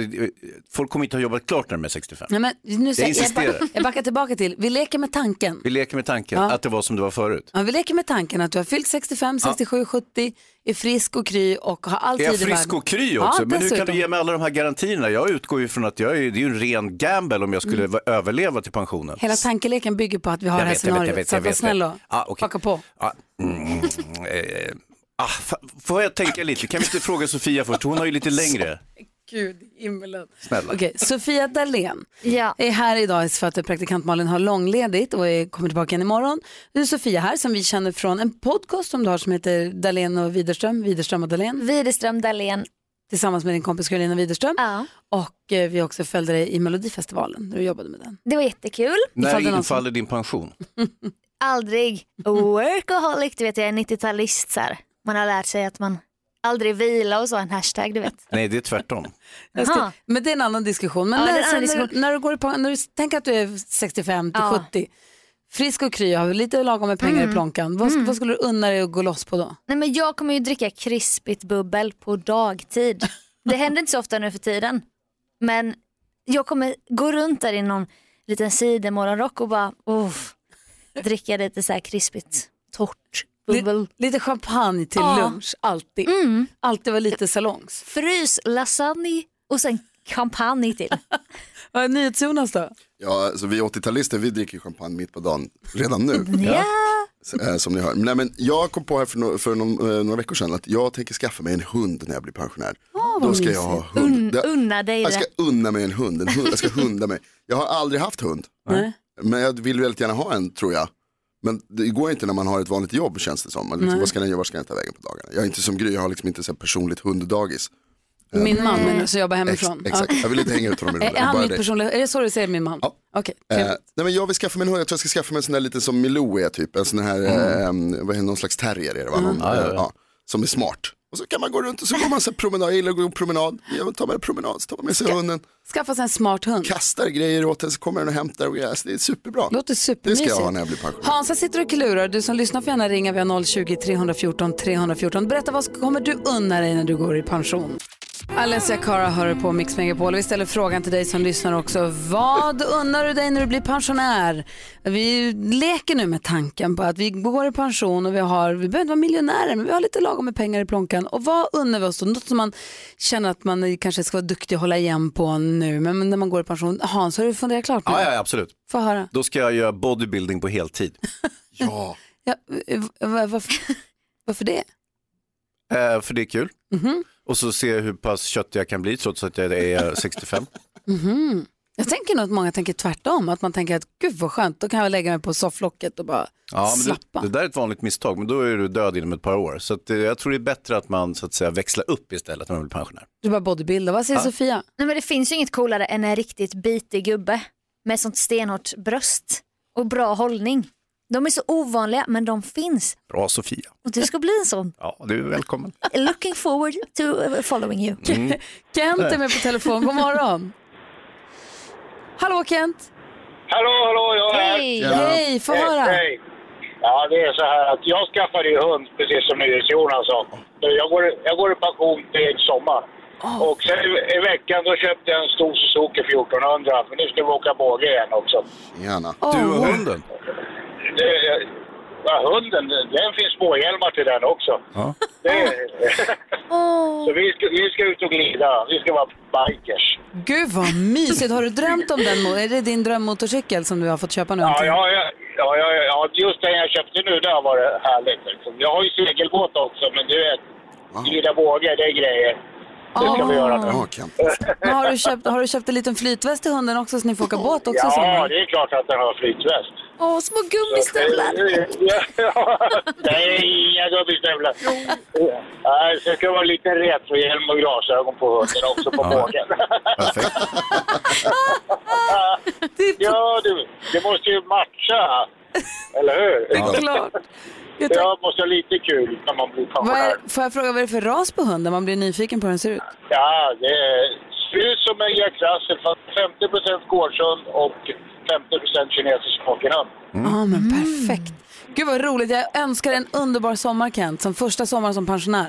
folk kommer inte ha jobbat klart när de är 65. Nej, men nu säger, jag, insisterar. backar, jag backar tillbaka till, vi leker med tanken. Vi leker med tanken Ja. att det var som det var förut. Ja, vi leker med tanken att du har fyllt 65, 67, 70, är frisk och kry och har all Är jag tid i världen. frisk och kry också? Ja, men hur kan du ge mig alla de här garantierna? Jag utgår ju från att jag är, det är en ren gamble om jag skulle Mm. va- överleva till pensionen. Hela tankeleken bygger på att vi har Jag det här vet, jag vet, jag scenariot. vet, Så jag var snäll och Ja, okej. haka på. Ja, mm, eh, ah, fa- får jag tänka lite? Kan vi inte fråga Sofia först? Hon har ju lite längre. [laughs] Gud i himmelen. Snälla. Okej, Sofia Dalén Ja. är här idag för att praktikant Malin har långledigt och är, kommer tillbaka igen imorgon. Nu är Sofia här som vi känner från en podcast som du har som heter Dalén och Widerström, Widerström och Dalén. Widerström Dahlén. Tillsammans med din kompis Carolina Widerström. Ja. Och eh, vi också följde dig i Melodifestivalen när du jobbade med den. Det var jättekul. Ifall När det är någon infaller din pension? [laughs] Aldrig workaholic, du vet jag är 90-talist så här. Man har lärt sig att man aldrig vila och så, en hashtag du vet. Nej, det är tvärtom. [laughs] Ska, men det är en annan diskussion. Men Ja, det är när, en annan sen diskussion. När, när du går i, när du tänker att du är 65 till Ja. 70, Frisk och kry, har lite lagom med pengar i plånkan. Vad, vad skulle du unna dig att gå loss på då? Nej, men jag kommer ju dricka krispigt bubbel på dagtid. [laughs] Det händer inte så ofta nu för tiden. Men jag kommer gå runt där i någon liten sidenmorgonrock och bara uff, dricka lite så här krispigt, torrt bubbel. Li- lite champagne till Ja. lunch, alltid. Alltid var lite salongs. Frys, lasagne och sen champagne till. [laughs] Vad är NyhetsJonas då? Ja, alltså vi 80-talister vi dricker champagne mitt på dagen redan nu. [laughs] Ja. Eh, Som ni hör. Nej, men jag kom på här för, no för någon, eh, några veckor sedan att jag tänker skaffa mig en hund när jag blir pensionär. vad Då ska jag ha hund. Un- unna dig jag ska det. unna mig en hund. En hund. Jag ska hunda mig. Jag har aldrig haft hund. Nej. Men jag vill väldigt gärna ha en tror jag. Men det går inte när man har ett vanligt jobb känns det som. Man Liksom, vad ska den göra, vad ska den ta vägen på dagarna? Jag är inte som Gry, jag har liksom inte så här personligt hunddagis. Min man menar du, så jobbar hemifrån. Ex- exakt, jag vill inte hänga ut honom i rummet. [laughs] är han bara mitt det. personliga, är det så du säger min man? Ja. Okej, Eh, nej men jag vill skaffa mig en hund, jag tror jag ska skaffa mig en sån där lite som Milou är typ, en sån här, eh, vad är det, någon slags terrier är det va? Någon, Ja, ja, ja. eh, ja, som är smart. Och så kan man gå runt och så går man så promenad, jag gillar att gå promenad, jag tar med en promenad, så tar man med sig hunden, Skaffa sig en smart hund. kastar grejer åt den, så kommer den och hämtar och grejer, Så det är superbra. Låter Det ska supermysigt. jag ha när jag blir pensionär. Hansa sitter och klurar. Du som lyssnar får gärna ringa. Vi har 020-314 314. Berätta vad kommer du unna dig när du går i pension? Alessia Cara hör på Mix Megapol. Vi ställer frågan till dig som lyssnar också. Vad unnar du dig när du blir pensionär? Vi leker nu med tanken på att vi går i pension och vi har, vi behöver inte vara miljonärer, men vi har lite lagom med pengar i plånkan. Och vad unnar vi oss då? Något som man känner att man kanske ska vara duktig och hålla igen på nu, men när man går i pension. Hans, har du funderat klart nu? Ja, ja, absolut. Få höra. Då ska jag göra bodybuilding på heltid. [laughs] Ja. Ja, va- varför, varför det? Eh, för det är kul. Mhm. Och så se hur pass köttig jag kan bli trots att jag är [laughs] 65. Mhm. Jag tänker nog att många tänker tvärtom, att man tänker att gud vad skönt, då kan jag lägga mig på sofflocket och bara Ja, men slappa. det, det där är ett vanligt misstag, men då är du död inom ett par år. Så att, eh, jag tror det är bättre att man så att säga, växlar upp istället när man blir pensionär. Du bara bodybuilda. Vad säger Ja. Sofia? Nej, men det finns ju inget coolare än en riktigt bitig gubbe med sånt stenhårt bröst och bra hållning. De är så ovanliga men de finns Bra Sofia. och du ska bli en sån. Ja, du är välkommen. Looking forward to uh, following you. Mm. Kent är med på telefon, god morgon. Hallå Kent! Hallå, hallå, jag är här. Hej. Hej, få höra. Hej. Ja, det är så här att jag skaffade ju hund, precis som Jonas sa. Så Jag går, jag går i pension till sommar. Och sen i, i veckan då köpte jag en stor Suzuki 1400, för nu ska vi åka båge igen också. Gärna. Du och hunden? Det, ja, hunden, den finns småhjälmar till den också. Ja. Det, [laughs] så vi ska, vi ska ut och glida, vi ska vara bikers. Gud vad mysigt. Har du drömt om den? Är det din drömmotorcykel som du har fått köpa nu? Ja, ja, ja, ja, ja, ja, just den jag köpte nu, det har varit härligt. Liksom. Jag har ju segelbåt också, men du vet, glida båge, det är grejer. Det ska vi göra nu. [laughs] Men har, du köpt, har du köpt en liten flytväst till hunden också så ni får åka båt också Ja, sommar? det är klart att den har flytväst. Åh, små gummistövlar. [laughs] Nej, inga gummistövlar. Nej, så ska det vara lite retrohjälm och glasögon på hunden också på bågen. [laughs] Ja, du, det måste ju matcha. Eller hur? Det är klart. Jag måste ha lite kul när man blir pensionär. är, får jag fråga vad är det för ras på hunden? Man blir nyfiken på hur den ser ut. Ja, det ser ut som en Jack Russell fast 50% gårdshund och 50% kinesisk hockeyhund. Ja, men perfekt. Gud vad roligt. Jag önskar en underbar sommar Kent, som första sommaren som pensionär.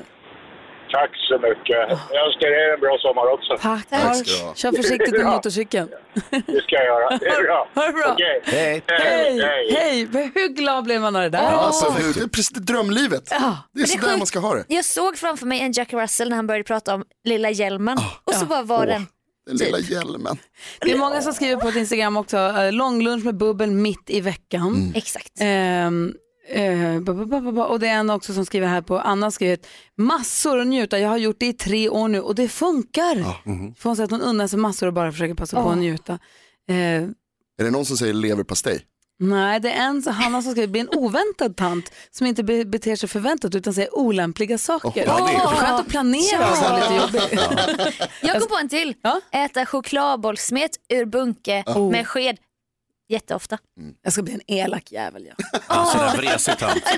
Tack så mycket. Jag önskar er en bra sommar också. Tack. Kör försiktigt med Ja, motorcykeln. Det ska jag göra. Det är bra. Ha det bra. Okej. Hej. Hej, hej. Men Hur glad blev man av det där? Ja, alltså, det är precis det drömlivet. Det är så där man ska ha det. Jag såg framför mig en Jack Russell när han började prata om lilla hjälmen och så bara var den. Den lilla hjälmen. Det är många som skriver på ett Instagram också, eh, långlunch med bubbel mitt i veckan. Exakt. Ehm, eh, ba, ba, ba, ba, ba. och det är en också som skriver här på, Anna har skrivit massor att njuta, jag har gjort det i tre år nu och det funkar. För hon säger att hon unnar sig massor och bara försöker passa på Ja. att njuta. Eh, Är det någon som säger leverpastej? Nej, det är en, Hanna som skriver, bli en oväntad tant som inte be, beter sig förväntat utan säger olämpliga saker. Ja, det är- Skönt att planera vara lite jobbig. [laughs] Jag kom på en till. Äta chokladbollsmet ur bunke Oh. med sked. Jätteofta. Jag ska bli en elak jävel. Ja. Ja, sådär vresig tant. [laughs]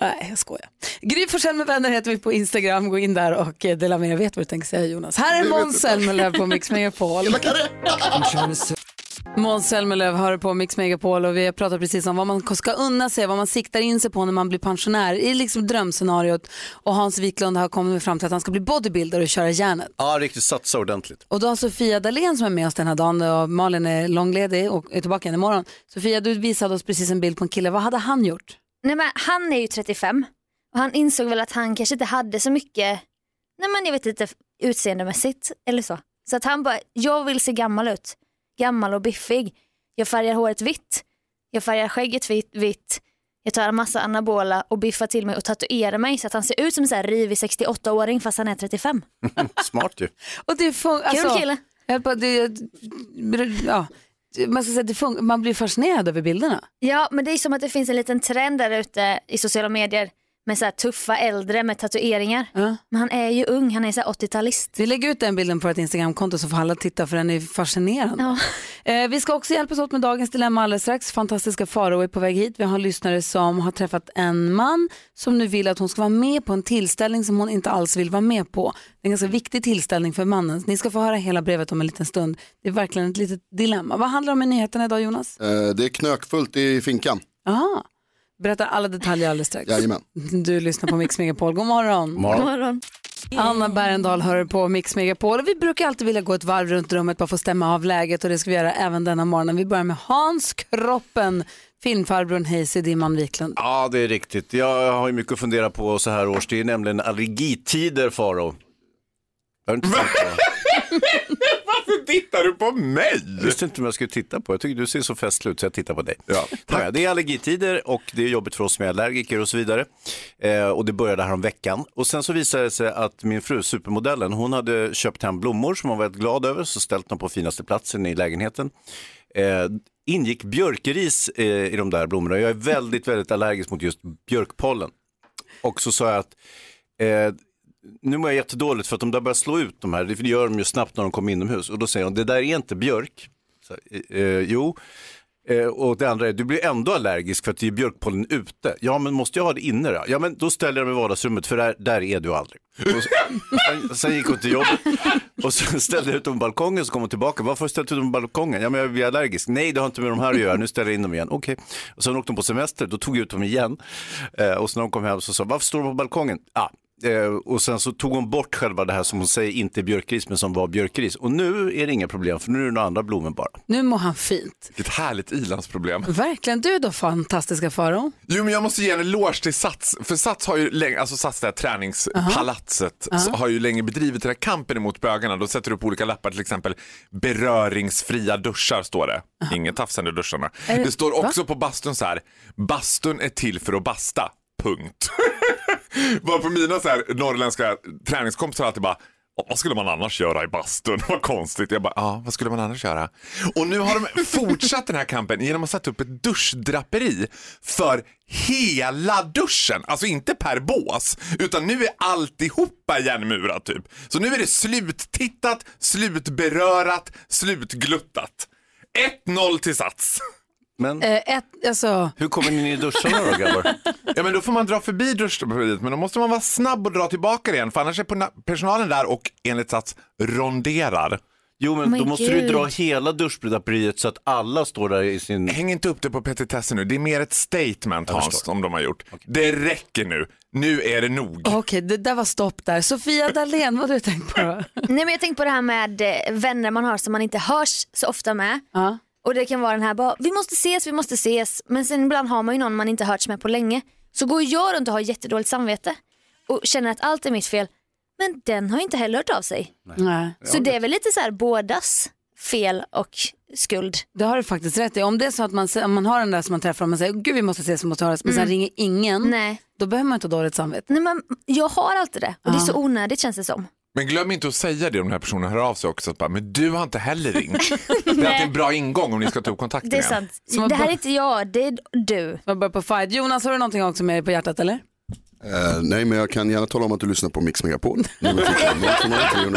Nej, jag skojar. Gry Forssell med vänner heter vi på Instagram. Gå in där och dela med er. Jag vet vad du tänker säga Jonas. Här är Måns. Zelmerlöw på Mix Megapol. Måns Zelmerlöw hör på Mix Megapol och vi har pratat precis om vad man ska unna sig, vad man siktar in sig på när man blir pensionär. Det är liksom drömscenariot och Hans Wiklund har kommit fram till att han ska bli bodybuilder och köra järnet. Ja, riktigt satsa ordentligt. Och då har Sofia Dalén som är med oss den här dagen och Malin är långledig och är tillbaka igen imorgon. Sofia, du visade oss precis en bild på en kille. Vad hade han gjort? Nej, men han är ju 35 och han insåg väl att han kanske inte hade så mycket, nej men jag vet inte, utseendemässigt eller så. Så att han bara, jag vill se gammal ut. Gammal och biffig. Jag färgar håret vitt. Jag färgar skägget vitt. vitt. Jag tar en massa anabola och biffar till mig och tatuerar mig så att han ser ut som en sån här rivig 68-åring fast han är 35. [laughs] Smart ju. Och det fun- Kul alltså, kille. jag att det, ja, man, ska säga, det fun- man blir fascinerad över bilderna. Ja, men det är som att det finns en liten trend där ute i sociala medier med så här tuffa äldre med tatueringar. Men han är ju ung, han är så här 80-talist. Vi lägger ut den bilden på ett Instagramkonto så får alla titta för den är fascinerande. Eh, vi ska också hjälpas åt med dagens dilemma alldeles strax. Fantastiska Faro är på väg hit. Vi har en lyssnare som har träffat en man som nu vill att hon ska vara med på en tillställning som hon inte alls vill vara med på. Det är en ganska viktig tillställning för mannen. Ni ska få höra hela brevet om en liten stund. Det är verkligen ett litet dilemma. Vad handlar det om i nyheterna idag Jonas? Eh, det är knökfullt i finkan. Aha. Berättar alla detaljer alldeles strax. Jajamän. Du lyssnar på Mix Megapol. God morgon. morgon. God morgon. Anna Bergendahl hör på Mix Megapol. Vi brukar alltid vilja gå ett varv runt rummet bara för att stämma av läget och det ska vi göra även denna morgon. Vi börjar med Hans Kroppen, filmfarbrorn Hayes Dimman Wiklund. Ja, det är riktigt. Jag har ju mycket att fundera på så här års. Det är nämligen allergitider, Faro. Jag har inte. [laughs] Varför tittar du på mig? Jag visste inte om jag skulle titta på. Jag tycker du ser så festlig ut så jag tittar på dig. Ja, det är allergitider och det är jobbigt för oss som är allergiker och så vidare. Eh, och det började här om veckan. Och sen så visade det sig att min fru, supermodellen, hon hade köpt hem blommor som hon var väldigt glad över, så ställt dem på finaste platsen i lägenheten. Eh, ingick björkeris eh, i de där blommorna. Jag är väldigt, väldigt allergisk mot just björkpollen. Och så sa jag att eh, nu mår jag jättedåligt för att de där börjar slå ut de här, det gör de ju snabbt när de kommer inomhus. Och då säger hon, det där är inte björk. Så, eh, eh, jo, eh, och det andra är, du blir ändå allergisk för att det är björkpollen ute. Ja, men måste jag ha det inne då? Ja, men då ställer jag mig i vardagsrummet för där, där är du aldrig. Och så, sen, sen gick hon till jobbet och så ställde jag ut dem på balkongen så kom hon tillbaka. Varför har du ställt ut dem på balkongen? Ja, men jag blir allergisk. Nej, det har inte med de här att göra. Nu ställer jag in dem igen. Okej. Och sen åkte hon på semester. Då tog jag ut dem igen. Eh, och sen när hon kom hem så sa varför står de på balkongen? Ah, Eh, och sen så tog hon bort själva det här som hon säger inte björkris men som var björkris. Och nu är det inga problem för nu är det några andra blommor bara. Nu mår han fint. Vilket härligt ilandsproblem. Verkligen. Du då fantastiska Faro? Jo men jag måste ge en eloge till Sats, för Sats har ju länge, alltså Sats det här träningspalatset, Aha. så har ju länge bedrivit den här kampen emot bögarna. Då sätter du upp olika lappar, till exempel beröringsfria duschar står det. Inget tafsande i duscharna. Det- Det står va? också på bastun så här, bastun är till för att basta, punkt. [laughs] Bara på mina så här norrländska träningskompisar alltid bara vad skulle man annars göra i bastun? [laughs] Vad konstigt. Jag bara, ja, vad skulle man annars göra? Och nu har de fortsatt den här kampen genom att sätta upp ett duschdraperi för hela duschen. Alltså inte per bås, utan nu är alltihopa igenmurat typ. Så nu är det sluttittat, slutberörat, slutgluttat. 1-0 till Sats. Men Eh, ett, alltså... hur kommer ni in i duscharna då grabbar? [laughs] Ja men då får man dra förbi duschdraperiet men då måste man vara snabb och dra tillbaka igen för annars är personalen där och enligt Sats ronderar. Jo men Oh då måste du Gud. dra hela duschdraperiet så att alla står där i sin... Häng inte upp det på petitessen nu, det är mer ett statement Hans som de har gjort. Det räcker nu, nu är det nog. Okej, det där var stopp där. Sofia Dalén, vad har du tänkt på då? Nej men jag tänkte på det här med eh, vänner man har som man inte hörs så ofta med. Och det kan vara den här bara, vi måste ses, vi måste ses. Men sen ibland har man ju någon man inte hörts med på länge. Så går jag runt och har jättedåligt samvete och känner att allt är mitt fel. Men den har ju inte heller hört av sig. Nej. Så det är väl lite så här bådas fel och skuld. Det har du faktiskt rätt i. Om det är så att man, om man har den där som man träffar och man säger gud vi måste ses, vi måste höras, men sen Mm. ringer ingen, Nej. då behöver man inte ha dåligt samvete. Nej, men jag har alltid det och det är så onödigt känns det som. Men glöm inte att säga det om den här personen hör av sig också. Att bara, men du har inte heller ringt. [laughs] det är alltid en bra ingång om ni ska ta upp kontakten Det är igen. sant. Det här är inte jag, det är du. Jag börjar på fight. Jonas, har du någonting också med dig på hjärtat eller? Eh, nej, men jag kan gärna tala om att du lyssnar på Mix Megapol. Nummer 314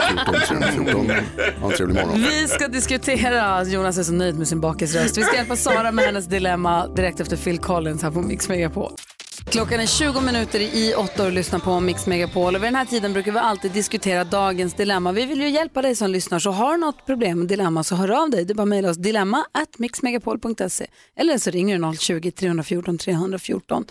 314. Ha en trevlig morgon. Vi ska diskutera, Jonas är så nöjd med sin bakisröst. Vi ska hjälpa Sara med hennes dilemma direkt efter Phil Collins här på Mix Megapol. Klockan är 20 minuter i åtta och lyssnar på Mix Megapol. Och vid den här tiden brukar vi alltid diskutera dagens dilemma. Vi vill ju hjälpa dig som lyssnar, så har du något problem med dilemma så hör av dig. Det är bara att mejla oss dilemma at mixmegapol.se eller så ringer du 020-314 314.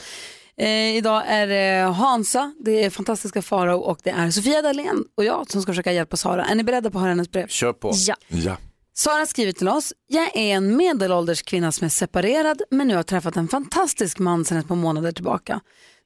Eh, idag är det Hansa, det är fantastiska Farao och det är Sofia Dalén och jag som ska försöka hjälpa Sara. Är ni beredda på att höra hennes brev? Kör på. Ja. Ja. Sara skriver till oss, jag är en medelålders kvinna som är separerad men nu har träffat en fantastisk man sedan ett par månader tillbaka.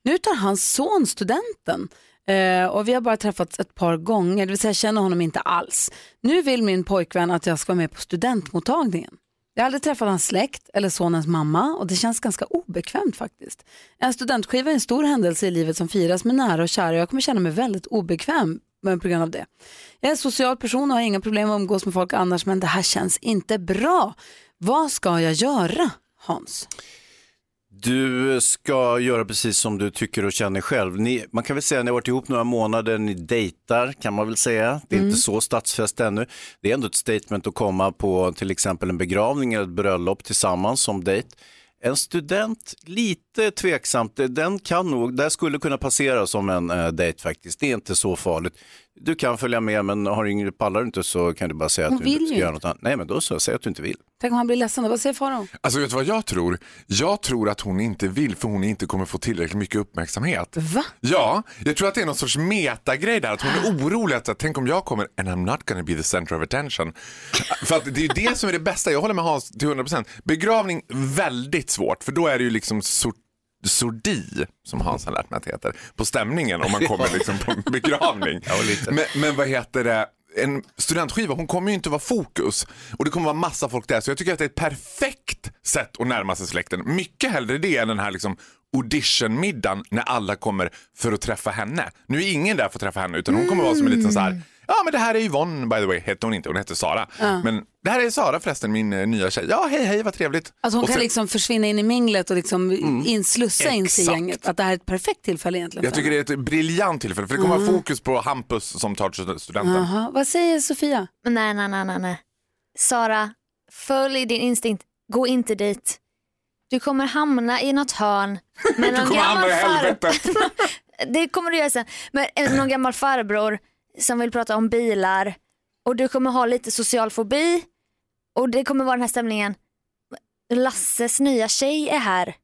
Nu tar hans son studenten eh, och vi har bara träffats ett par gånger, det vill säga jag känner honom inte alls. Nu vill min pojkvän att jag ska vara med på studentmottagningen. Jag har aldrig träffat hans släkt eller sonens mamma och det känns ganska obekvämt faktiskt. En studentskiva är en stor händelse i livet som firas med nära och kära och jag kommer känna mig väldigt obekväm på grund av det. Jag är en social person och har inga problem att umgås med folk annars men det här känns inte bra. Vad ska jag göra Hans? Du ska göra precis som du tycker och känner själv. Ni, man kan väl säga att ni har varit ihop några månader, ni dejtar kan man väl säga. Det är Mm. inte så statsfäst ännu. Det är ändå ett statement att komma på till exempel en begravning eller ett bröllop tillsammans som dejt. En student, lite tveksamt, den kan nog, där skulle kunna passera som en eh, dejt faktiskt. Det är inte så farligt. Du kan följa med men har ingen, pallar du inte så kan du bara säga Hon att du inte vill ska ju göra något annat. Nej men då så, säg att du inte vill. Tänk om han blir ledsen då, vad säger Farao? Alltså vet du vad jag tror? Jag tror att hon inte vill för hon inte kommer få tillräckligt mycket uppmärksamhet. Va? Ja, jag tror att det är någon sorts metagrej där. Att hon är [gasps] orolig att tänk om jag kommer and I'm not gonna be the center of attention. För att det är ju det som är det bästa. Jag håller med Hans till 100%. Begravning, väldigt svårt för då är det ju liksom sort sordi, som Hans har lärt mig att det heter, på stämningen om man kommer [laughs] liksom på en begravning. Men, men vad heter det? En studentskiva, hon kommer ju inte vara fokus och det kommer vara massa folk där så jag tycker att det är ett perfekt sätt att närma sig släkten. Mycket hellre det än den här liksom auditionmiddagen när alla kommer för att träffa henne. Nu är ingen där för att träffa henne utan hon kommer vara som en liten så här Ja men det här är Yvonne by the way, hette hon inte, hon hette Sara. Ja. Men det här är Sara förresten, min eh, nya tjej. Ja hej hej vad trevligt. Alltså hon Och kan sen- liksom försvinna in i minglet och liksom inslussa in sig i Exakt. gänget. Att det här är ett perfekt tillfälle egentligen. Jag för tycker henne. det är ett briljant tillfälle för det kommer Mm. vara fokus på Hampus som tar stud- studenten. Jaha. Vad säger Sofia? Nej, nej, nej, nej, nej. Sara, följ din instinkt. Gå inte dit. Du kommer hamna i något hörn med [laughs] Du någon kommer hamna gammal farbror. [laughs] Det kommer du göra sen. Men eh, någon gammal farbror som vill prata om bilar och du kommer ha lite social fobi och det kommer vara den här stämningen. Lasses nya tjej är här.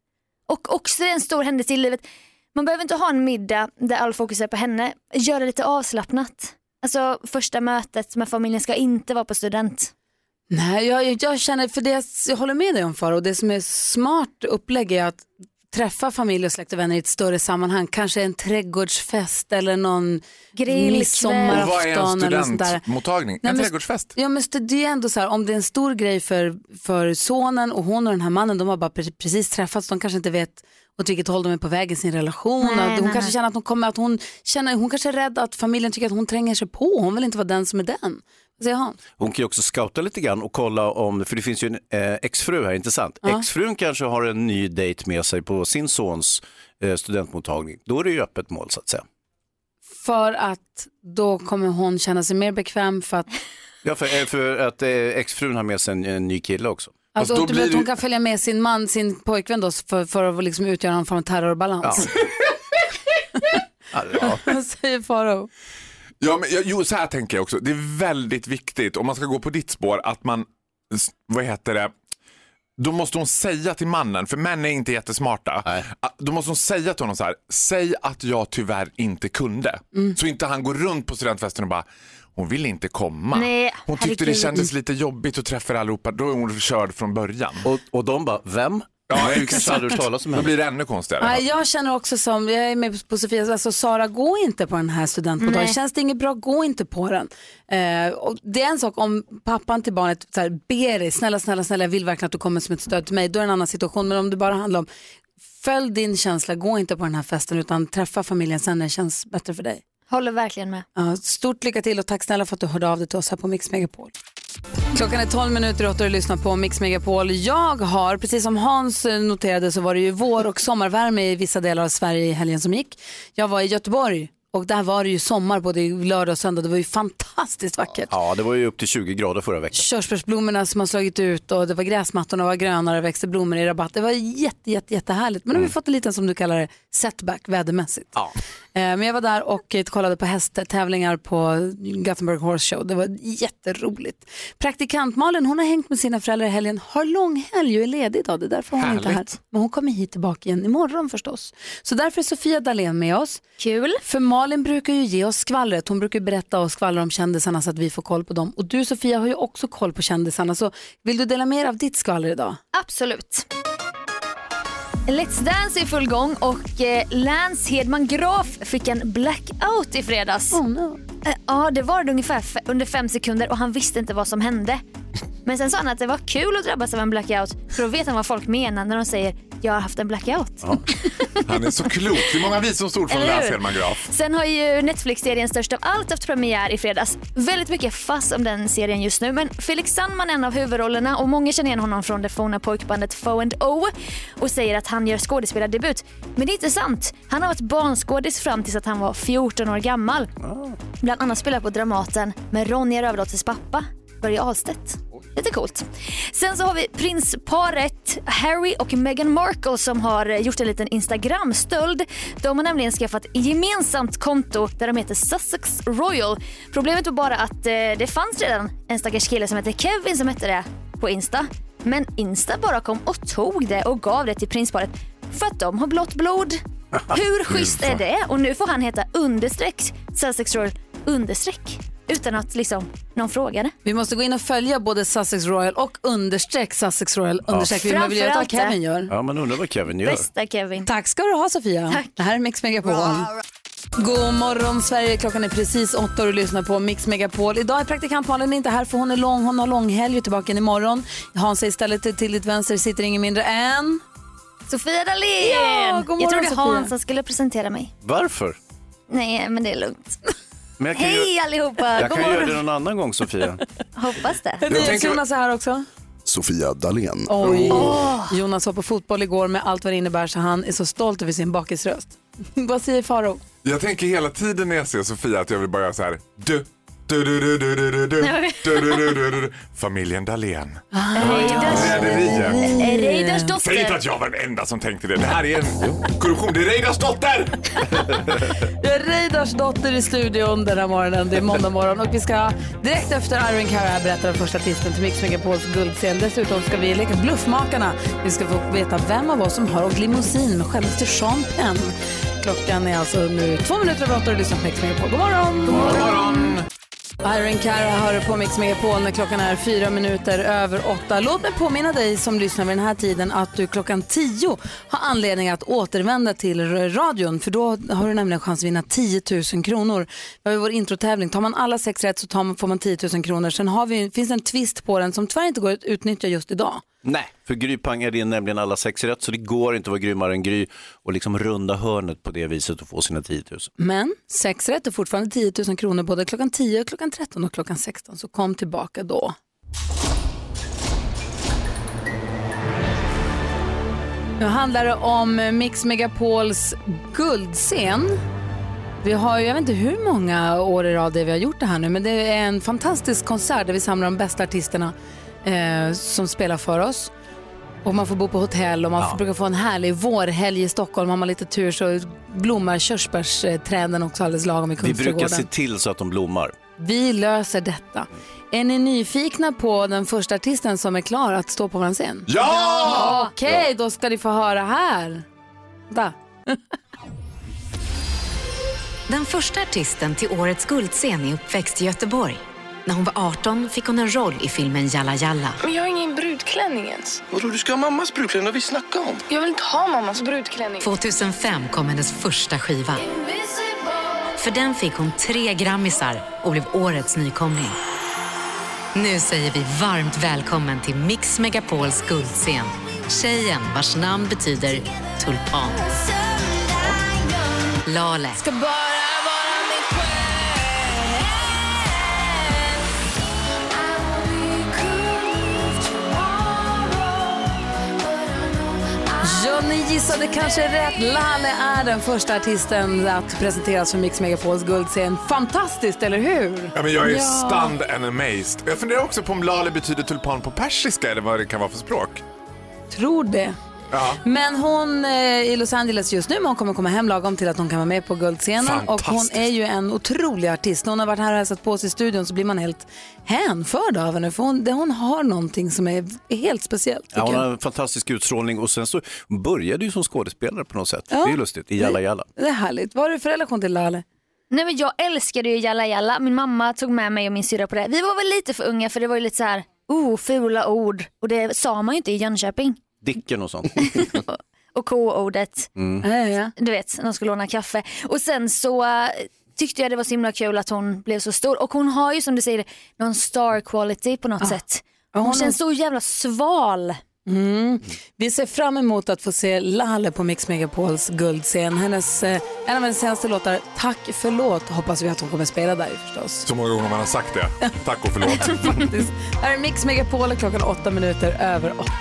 Och också en stor händelse i livet. Man behöver inte ha en middag där all fokus är på henne. Gör det lite avslappnat. Alltså första mötet med familjen ska inte vara på student. Nej, jag, jag känner, för det, jag håller med dig om Faro. Det som är smart upplägg är att träffa familj och släkt och vänner i ett större sammanhang. Kanske en trädgårdsfest eller någon midsommarafton. Och vad är en studentmottagning? Nej, En men- trädgårdsfest? Ja men det är ändå så här, om det är en stor grej för, för sonen och hon och den här mannen, de har bara pre- precis träffats, de kanske inte vet åt vilket håll de är på väg i sin relation. Nej, hon nej, kanske nej. känner att hon kommer, att hon känner, hon kanske är rädd att familjen tycker att hon tränger sig på, hon vill inte vara den som är den. Hon kan ju också scouta lite grann och kolla om, för det finns ju en eh, exfru här, inte sant? Ja. Exfrun kanske har en ny dejt med sig på sin sons eh, studentmottagning. Då är det ju öppet mål så att säga. För att då kommer hon känna sig mer bekväm för att, [laughs] Ja, för, eh, för att eh, exfrun har med sig en, en ny kille också. att, då att, blir hon kan följa med sin man, sin pojkvän då för, för att liksom utgöra någon form av terrorbalans. Ja. [laughs] Vad säger Faro? Ja, men, jo, så här tänker jag också. Det är väldigt viktigt om man ska gå på ditt spår att man, vad heter det, då måste hon säga till mannen, för män är inte jättesmarta. Att- Då måste hon säga till honom så här, säg att jag tyvärr inte kunde. Mm. Så inte han går runt på studentfesten och bara, hon vill inte komma. Nej, hon tyckte det herregud. kändes lite jobbigt att träffa allihopa, då är hon körd från början. Och, och de bara, vem? Ja, Du kanske aldrig hört talas om Då henne. blir det ännu konstigare. Nej, jag känner också som, jag är med på Sofia, alltså Sara gå inte på den här studentmottagningen. Nej. Känns det inget bra, gå inte på den. Eh, och det är en sak om pappan till barnet så här, ber dig, snälla, snälla, snälla, jag vill verkligen att du kommer som ett stöd till mig, då är det en annan situation. Men om det bara handlar om, följ din känsla, gå inte på den här festen utan träffa familjen sen när det känns bättre för dig. Håller verkligen med. Ja, stort lycka till och tack snälla för att du hörde av dig till oss här på Mix Megapol. Klockan är 12 minuter åtta och du lyssnar på Mix Megapol. Jag har, precis som Hans noterade så var det ju vår och sommarvärme i vissa delar av Sverige i helgen som gick. Jag var i Göteborg Och där var det ju sommar både lördag och söndag. Det var ju fantastiskt vackert. Ja, det var ju upp till 20 grader förra veckan. Körsbärsblommorna som har slagit ut och det var gräsmattorna var grönare och växte blommor i rabatt. Det var jätte, jätte, jättehärligt. Men nu har vi fått en liten som du kallar det setback vädermässigt. Ja. Eh, Men jag var där och eh, kollade på hästtävlingar på Gothenburg Horse Show. Det var jätteroligt. Praktikant Malin hon har hängt med sina föräldrar i helgen, har långhelg och är ledig idag. Det är därför hon inte är här. Härligt. Men hon kommer hit tillbaka igen imorgon förstås. Så därför är Sofia Dalén med oss. Kul. För Malin brukar ju ge oss skvallret. Hon brukar berätta och skvallra om kändisarna så att vi får koll på dem. Och du Sofia har ju också koll på kändisarna. Så vill du dela med dig av ditt skvaller idag? Absolut. Let's Dance är i full gång och eh, Lance Hedman Graf fick en blackout i fredags. Oh no. Eh, Ja, det var det ungefär f- under fem sekunder och han visste inte vad som hände. Men sen sa han att det var kul att drabbas av en blackout för då vet han vad folk menar när de säger jag har haft en blackout. Han är så klok. Det är många visdomsord från? Lance Hedman Graf. Sen har ju Netflix-serien Störst av allt haft premiär i fredags. Väldigt mycket fass om den serien just nu men Felix Sandman är en av huvudrollerna och många känner igen honom från det forna pojkbandet Fo and O och säger att han gör skådespelardebut. Men det är inte sant. Han har varit barnskådis fram tills att han var 14 år gammal. Bland annat spelat på Dramaten med Ronja Rövardotters pappa, Börje Ahlstedt. Lite coolt. Sen så har vi prinsparet Harry och Meghan Markle som har gjort en liten Instagram-stöld. De har nämligen skaffat ett gemensamt konto där de heter Sussex Royal. Problemet var bara att eh, det fanns redan en stackars kille som heter Kevin som hette det på Insta. Men Insta bara kom och tog det och gav det till prinsparet för att de har blått blod. [laughs] Hur schysst är det? Och nu får han heta understreck Sussex Royal understreck utan att liksom någon frågade. Vi måste gå in och följa både Sussex Royal och understreck Sussex Royal understreck. Vi vill veta vad Kevin gör. Ja, man undrar vad Kevin gör. Bästa Kevin. Tack ska du ha Sofia. Tack. Det här är Mix Megapol. God morgon Sverige, klockan är precis åtta och du lyssnar på Mix Megapol. Idag är praktikant Malin inte här för hon är lång, hon har långhelg och är tillbaka imorgon. Hans är istället till, till ditt vänster sitter ingen mindre än... Sofia Dalén! Ja, god morgon, jag trodde Sofia. Hans skulle presentera mig. Varför? Nej, men det är lugnt. Hej ju, allihopa! jag God kan göra morgon. det någon annan gång Sofia. Hoppas det. Jag Jonas är här också. Sofia Dalén. Oj. Jonas var på fotboll igår med allt vad det innebär så han är så stolt över sin bakisröst vad säger Faro? Jag tänker hela tiden när jag ser Sofia att jag vill bara göra så här. Du, Familjen Dahlén. Rederiet. Reidars dotter. Säg inte att jag var den enda som tänkte det. Det här är en korruption. Det är Reidars dotter! [laughs] Det är Reidars dotter i studion den här morgonen. Det är måndag morgon och vi ska direkt efter Irene Cara berätta den första artisten till Mix Megapols guldscen. Dessutom ska vi leka Bluffmakarna. Vi ska få veta vem av oss som har åkt limousin med självaste Sean Penn. Klockan är alltså nu två minuter över åtta och du lyssnar på Mix Megapol. God morgon! God morgon. God morgon. Iron Cara hör på Mix Megapol när klockan är fyra minuter över åtta. Låt mig påminna dig som lyssnar vid den här tiden att du klockan tio har anledning att återvända till radion för då har du nämligen chans att vinna 10 000 kronor. Vi har vår introtävling. Tar man alla sex rätt så tar man, får man 10 000 kronor. Sen har vi, finns det en twist på den som tyvärr inte går att utnyttja just idag. Nej, för Gry Pang är det nämligen alla sex rätt så det går inte att vara grymmare än Gry och liksom runda hörnet på det viset och få sina 10 000. Men sex rätt är fortfarande 10 000 kronor både klockan 10, klockan 13 och klockan 16. Så kom tillbaka då. Nu handlar det om Mix Megapols guldscen. Vi har ju, jag vet inte hur många år i rad det vi har gjort det här nu, men det är en fantastisk konsert där vi samlar de bästa artisterna eh, som spelar för oss. Och man får bo på hotell och man får, brukar få en härlig vårhelg i Stockholm. Har man lite tur så blommar körsbärsträden också alldeles lagom i Vi brukar Kungsträdgården. se till så att de blommar. Vi löser detta. Är ni nyfikna på den första artisten som är klar att stå på vår scen? Ja! Okej, då ska ni få höra här. Da. [laughs] Den första artisten till årets guldscen är uppväxt i Göteborg. När hon var 18 fick hon en roll i filmen Jalla Jalla. Men jag har ingen brudklänning ens. Vadå, du ska ha mammas brudklänning? Har vi snackat om. Jag vill inte ha mammas brudklänning. 2005 kom hennes första skiva. För den fick hon tre grammisar och blev årets nykomling. Nu säger vi varmt välkommen till Mix Megapols guldscen. Tjejen vars namn betyder tulpan. Lale. Johnny gissade kanske rätt. Lale är den första artisten att presenteras för Mix Megapols guldscen. Fantastiskt, eller hur? Ja, men jag är stunned and amazed. Jag funderar också på om lale betyder tulpan på persiska eller vad det kan vara för språk. Tror det. Ja. Men hon eh, är i Los Angeles just nu, men hon kommer komma hem lagom till att hon kan vara med på guldscenen. Och hon är ju en otrolig artist. När hon har varit här och hälsat på oss i studion så blir man helt hänförd av henne. För hon, det, hon har någonting som är helt speciellt. Ja, hon har en fantastisk utstrålning och sen så började ju som skådespelare på något sätt. Ja. Det är ju lustigt, i Jalla Jalla. Det är härligt. Vad har du för relation till Lale? Nej, men jag älskade ju Jalla Jalla. Min mamma tog med mig och min syrra på det. Vi var väl lite för unga för det var ju lite så här, oh, fula ord. Och det sa man ju inte i Jönköping. Dicken och sånt. [laughs] Och K-ordet. Mm. Du vet, de skulle låna kaffe. Och sen så eh, tyckte jag det var så himla kul att hon blev så stor. Och hon har ju som du säger någon star quality på något sätt. Hon, hon känns så jävla sval. Mm. Vi ser fram emot att få se Lale på Mix Megapols guldscen. Hennes, eh, en av hennes senaste låtar, Tack förlåt, hoppas vi att hon kommer spela där förstås. Så många gånger man har sagt det. [laughs] Tack och förlåt. Här är Mix Megapol klockan åtta minuter över åtta.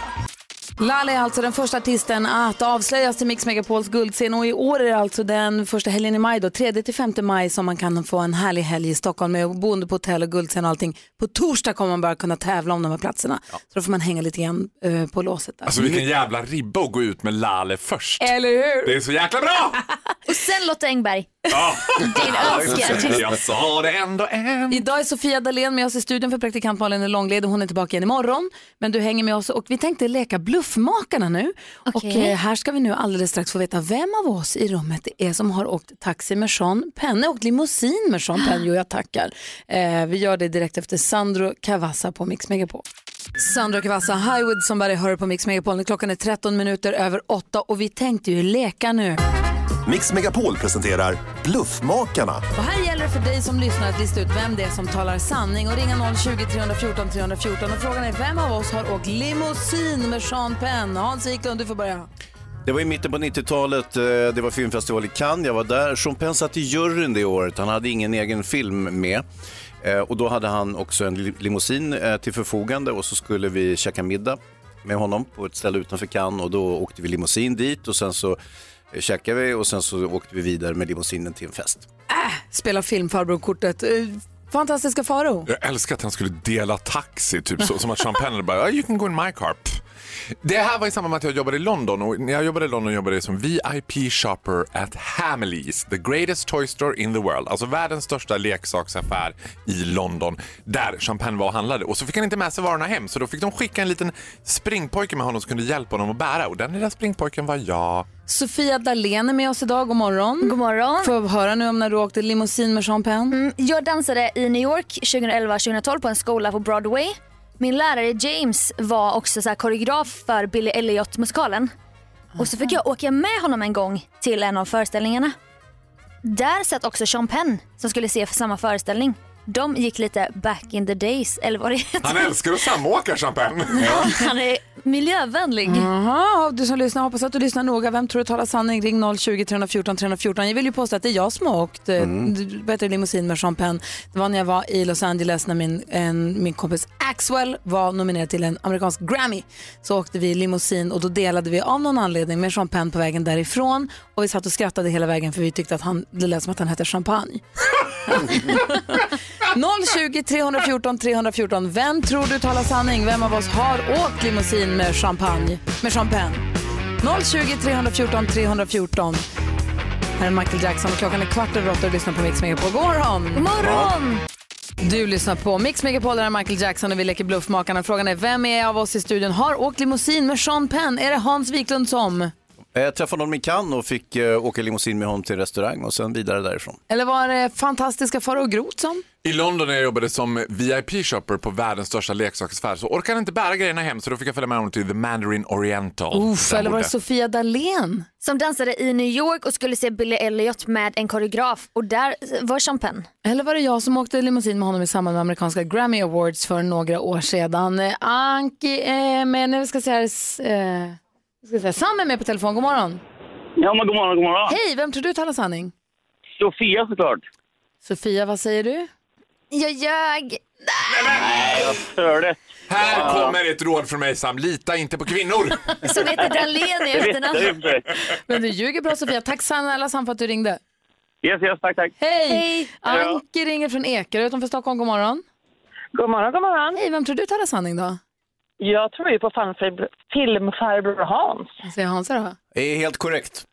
Lale är alltså den första artisten att avslöjas till Mix Megapols guldscen och i år är det alltså den första helgen i maj, då, 3-5 maj som man kan få en härlig helg i Stockholm med boende på hotell och guldscen och allting. På torsdag kommer man bara kunna tävla om de här platserna. Så då får man hänga lite grann eh, på låset där. Alltså vilken jävla ribba att gå ut med Lale först. Eller hur? Det är så jäkla bra! [laughs] Och sen Lotta Engberg. Ja. Din önskeartist. Jag sa det ändå än. Idag är Sofia Dalén med oss i studion för praktikant Malin är långledig. Hon är tillbaka igen imorgon. Men du hänger med oss och vi tänkte leka Bluffmakarna nu. Och Okej. eh, här ska vi nu alldeles strax få veta vem av oss i rummet det är som har åkt taxi med Sean Penn och limousin med Sean Penn. Jo, jag tackar. Eh, vi gör det direkt efter Sandro Cavazza på Mix Megapol. Sandro Cavazza, Highwood som bara hör på Mix Megapol. Klockan är 13 minuter över 8 och vi tänkte ju leka nu. Mix Megapol presenterar Bluffmakarna. Och här gäller det för dig som lyssnar att lista ut vem det är som talar sanning och ringa 020 314 314 och frågan är vem av oss har åkt limousin med Sean Penn? Hans Wiklund, du får börja. Det var i mitten på 90-talet, eh, det var filmfestival i Cannes, jag var där. Sean Penn satt i juryn det året, han hade ingen egen film med. Eh, Och då hade han också en li- limousin eh, till förfogande och så skulle vi käka middag med honom på ett ställe utanför Cannes och då åkte vi limousin dit och sen så käkade vi och sen så åkte vi vidare med limousinen till en fest. Spela filmfarbror-kortet. Eh, Fantastiska Faro. Jag älskar att han skulle dela taxi, typ så, som att Sean Penn bara "Oh, “You can go in my car”. Pff. Det här var i samband med att jag jobbade i London och när jag jobbade i London jobbade jag som VIP shopper at Hamleys, the greatest toy store in the world. Alltså världens största leksaksaffär i London där Penn var och handlade. Och så fick han inte med sig varorna hem så då fick de skicka en liten springpojke med honom som kunde hjälpa honom att bära och den lilla springpojken var jag. Sofia Dalén är med oss idag. God morgon. God morgon. Får jag höra nu om när du åkte limousin med Penn? Mm, jag dansade i New York 2011-2012 på en skola på Broadway. Min lärare James var också så här koreograf för Billy Elliot-musikalen. Och så fick jag åka med honom en gång till en av föreställningarna. Där satt också Sean Penn som skulle se för samma föreställning. De gick lite back in the days, eller vad det heter. Han älskar att samåka Sean [laughs] Penn. Han är miljövänlig. Jaha, du som lyssnar, hoppas att du lyssnar noga. Vem tror du talar sanning? Ring 020 314 314. Jag vill ju påstå att det är jag som har åkt mm. bättre limousin med Penn. Det var när jag var i Los Angeles när min, en, min kompis Axwell var nominerad till en amerikansk Grammy. Så åkte vi limousin och då delade vi av någon anledning med Penn på vägen därifrån. Och vi satt och skrattade hela vägen för vi tyckte att han, det lät som att han hette Champagne. [laughs] 020 314 314. Vem tror du talar sanning? Vem av oss har åkt limousin med champagne? Med champagne? 020 314 314. Här är Michael Jackson och klockan är kvart över åtta och lyssnar på Mix Megapol. God morgon! God morgon! Du lyssnar på Mix Megapol, där är Michael Jackson och vi leker Bluffmakarna. Frågan är vem är av oss i studion har åkt limousin med Sean Penn? Är det Hans Wiklund som? Jag träffade honom i Cannes och fick eh, åka limousin med honom till restaurang och sen vidare därifrån. Eller var det fantastiska Farao Groth som? I London när jag jobbade som VIP-shopper på världens största leksaksaffär så orkade jag inte bära grejerna hem så då fick jag följa med honom till The Mandarin Oriental. Uff, eller var det Sofia Dalén? Som dansade i New York och skulle se Billy Elliot med en koreograf och där var Penn. Eller var det jag som åkte limousin med honom i samband med amerikanska Grammy Awards för några år sedan? Eh, Anki är med, nu ska säga, eh, ska jag säga, Sam är med på telefon, god morgon. Ja, men god morgon, god morgon. Hej, vem tror du talar sanning? Sofia såklart. Sofia, vad säger du? Jag ljög. Nej, vad störigt. Här kommer ett råd från mig Sam, lita inte på kvinnor. [laughs] Som heter Dahlén i efternamn. Men du ljuger bra Sofia. Tack snälla Sam för att du ringde. Yes, yes, tack, tack. Hej! Hej. Anki ringer från Ekerö utanför Stockholm. God morgon. God morgon, god morgon. Hej, vem tror du talar sanning då? Jag tror ju på filmfarbror Hans. Vad säger Hansa då? Det är helt korrekt.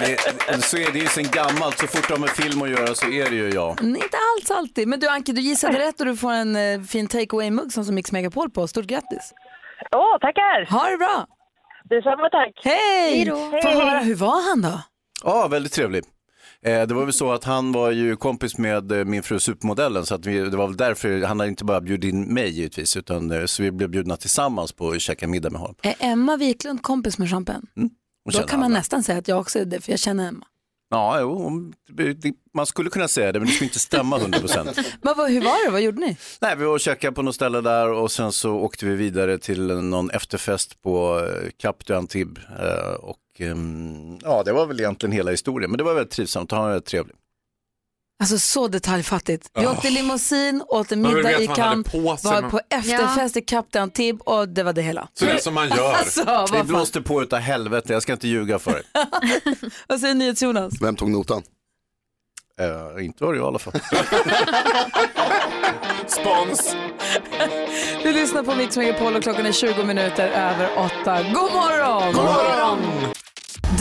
Det, så är det ju sen gammalt, så fort det har med film att göra så är det ju jag. Mm, Inte alls alltid. Men du Anki, du gissade rätt och du får en eh, fin takeaway-mugg som Mix Megapol på. Stort grattis. Åh, tackar. Ha det bra. Detsamma, tack. Hej! Hej då. Få höra, hur var han då? Ja, väldigt trevlig. Eh, Det var väl så att han var ju kompis med eh, min fru supermodellen så att vi, det var väl därför, han hade inte bara bjudit in mig givetvis utan eh, så vi blev bjudna tillsammans på att käka middag med honom. Är Emma Wiklund kompis med Champen? Hon Då kan man alla. nästan säga att jag också är det, för jag känner Emma. Ja, jo, man skulle kunna säga det men det skulle inte stämma 100%. [laughs] Men vad, hur var det? Vad gjorde ni? Nej, vi var och käkade på något ställe där och sen så åkte vi vidare till någon efterfest på Cap du Antibes. Och ja, det var väl egentligen hela historien, men det var väldigt trivsamt och han var väldigt trevlig. Alltså så detaljfattigt. Vi Oh. åkte limousin, åt en middag i sig, var på efterfest i Cap d'Antibes och det var det hela. Så det är som man gör. [laughs] Alltså, det blåste på utav helvete, jag ska inte ljuga för dig. [laughs] Vad säger NyhetsJonas? Vem tog notan? Uh, inte var det jag i alla fall. [laughs] Spons! Du lyssnar på Mix Megapol och klockan är 20 minuter över 8. God morgon! God morgon!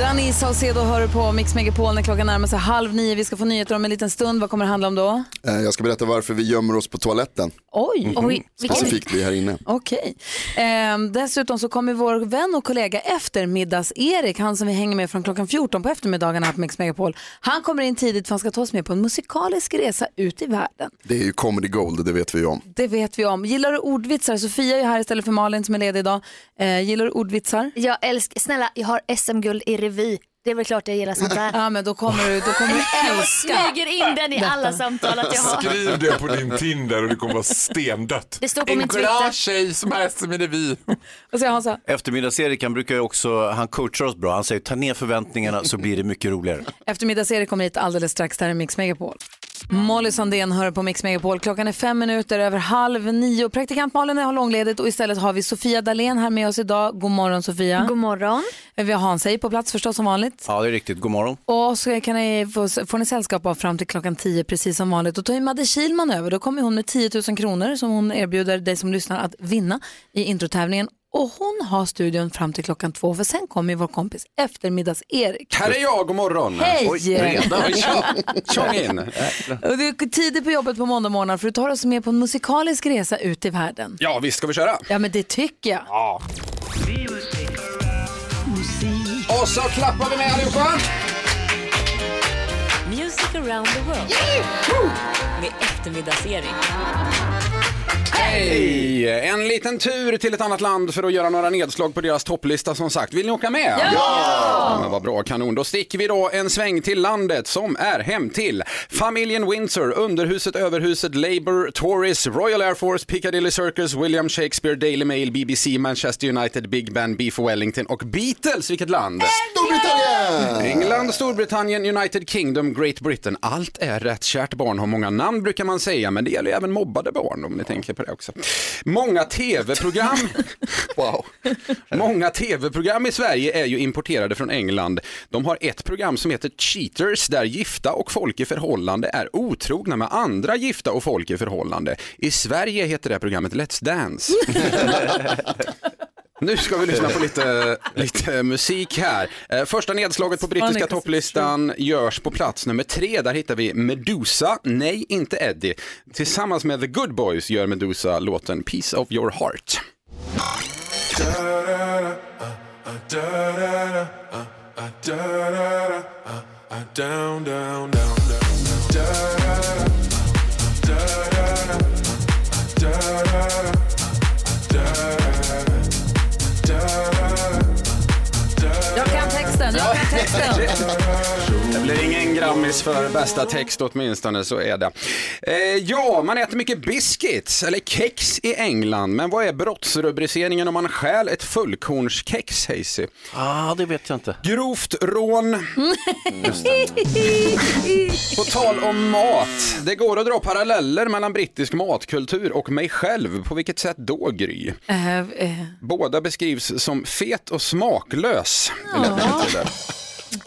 Danny Saucedo hör på Mix Megapol när klockan närmar sig halv nio. Vi ska få nyheter om en liten stund. Vad kommer det handla om då? Eh, Jag ska berätta varför vi gömmer oss på toaletten. Oj, oj. Specifikt vi här inne. Okej. Ehm, dessutom så kommer vår vän och kollega eftermiddags-Erik, han som vi hänger med från klockan 14 på eftermiddagarna här på Mix Megapol. Han kommer in tidigt för han ska ta oss med på en musikalisk resa ut i världen. Det är ju comedy gold, det vet vi ju om. Det vet vi om. Gillar du ordvitsar? Sofia är ju här istället för Malin som är ledig idag. Eh, gillar du ordvitsar? Jag älskar, snälla jag har SM-guld i revy. Det är väl klart jag gillar sånt där. Ja men då kommer du, då kommer du [laughs] älska. Smyger in den i alla samtal att jag har. Skriv det på din Tinder och det kommer vara stendött. Det står på en min glad Twitter. tjej som har SM i revy. Vad säger Hansa? Eftermiddags-Erik, han brukar ju också, han coachar oss bra. Han säger ta ner förväntningarna så blir det mycket roligare. Eftermiddags-Erik kommer hit alldeles strax. Det här är Mix Megapol. Molly Sandén hör på Mix Megapol. Klockan är fem minuter över halv nio. Praktikant Malin har långledigt och istället har vi Sofia Dalén här med oss idag. God morgon Sofia. God morgon. Vi har Hansej på plats förstås som vanligt. Ja, det är riktigt. God morgon. Och så kan ni få, får ni sällskap av fram till klockan 10 precis som vanligt. Då tar ju Madde Kilman över. Då kommer hon med 10 000 kronor som hon erbjuder dig som lyssnar att vinna i introtävlingen. Och hon har studion fram till klockan två för sen kommer vår kompis eftermiddags-Erik. Här är jag, god morgon. Hej! Oj, redan? Tjong in. Och det är tidigt på jobbet på måndag morgon för du tar oss med på en musikalisk resa ut i världen. Ja, visst ska vi köra? Ja men det tycker jag. Ja. Och så klappar vi med allihopa. Music around the world. Med eftermiddags-Erik. Hej! En liten tur till ett annat land för att göra några nedslag på deras topplista som sagt. Vill ni åka med? Ja! men vad bra, kanon. Då sticker vi då en sväng till landet som är hem till familjen Windsor, Underhuset, Överhuset, Labour, Tories, Royal Air Force, Piccadilly Circus, William Shakespeare, Daily Mail, BBC, Manchester United, Big Ben, Beef Wellington och Beatles. Vilket land? Storbritannien! England, Storbritannien, United Kingdom, Great Britain. Allt är rätt. Kärt barn har många namn brukar man säga, men det gäller ju även mobbade barn om ni tänker på det också. Många tv-program [laughs] wow. Många tv-program i Sverige är ju importerade från England. De har ett program som heter Cheaters där gifta och folk i förhållande är otrogna med andra gifta och folk i förhållande. I Sverige heter det programmet Let's Dance. [laughs] Nu ska vi lyssna på lite, lite musik här. Eh, Första nedslaget på brittiska topplistan görs på plats nummer tre. Där hittar vi Medusa, nej inte Eddie. Tillsammans med The Good Boys gör Medusa låten Piece of Your Heart. Down, down, down, down. Texten. Det blir ingen Grammis för bästa text åtminstone, så är det. Eh, ja, man äter mycket biscuits, eller kex i England, men vad är brottsrubriceringen om man stjäl ett fullkornskex, Hayesy? Ah, det vet jag inte. Grovt rån. [laughs] [laughs] På tal om mat, det går att dra paralleller mellan brittisk matkultur och mig själv. På vilket sätt då, Gry? Eh, eh, Båda beskrivs som fet och smaklös. Det lät inte.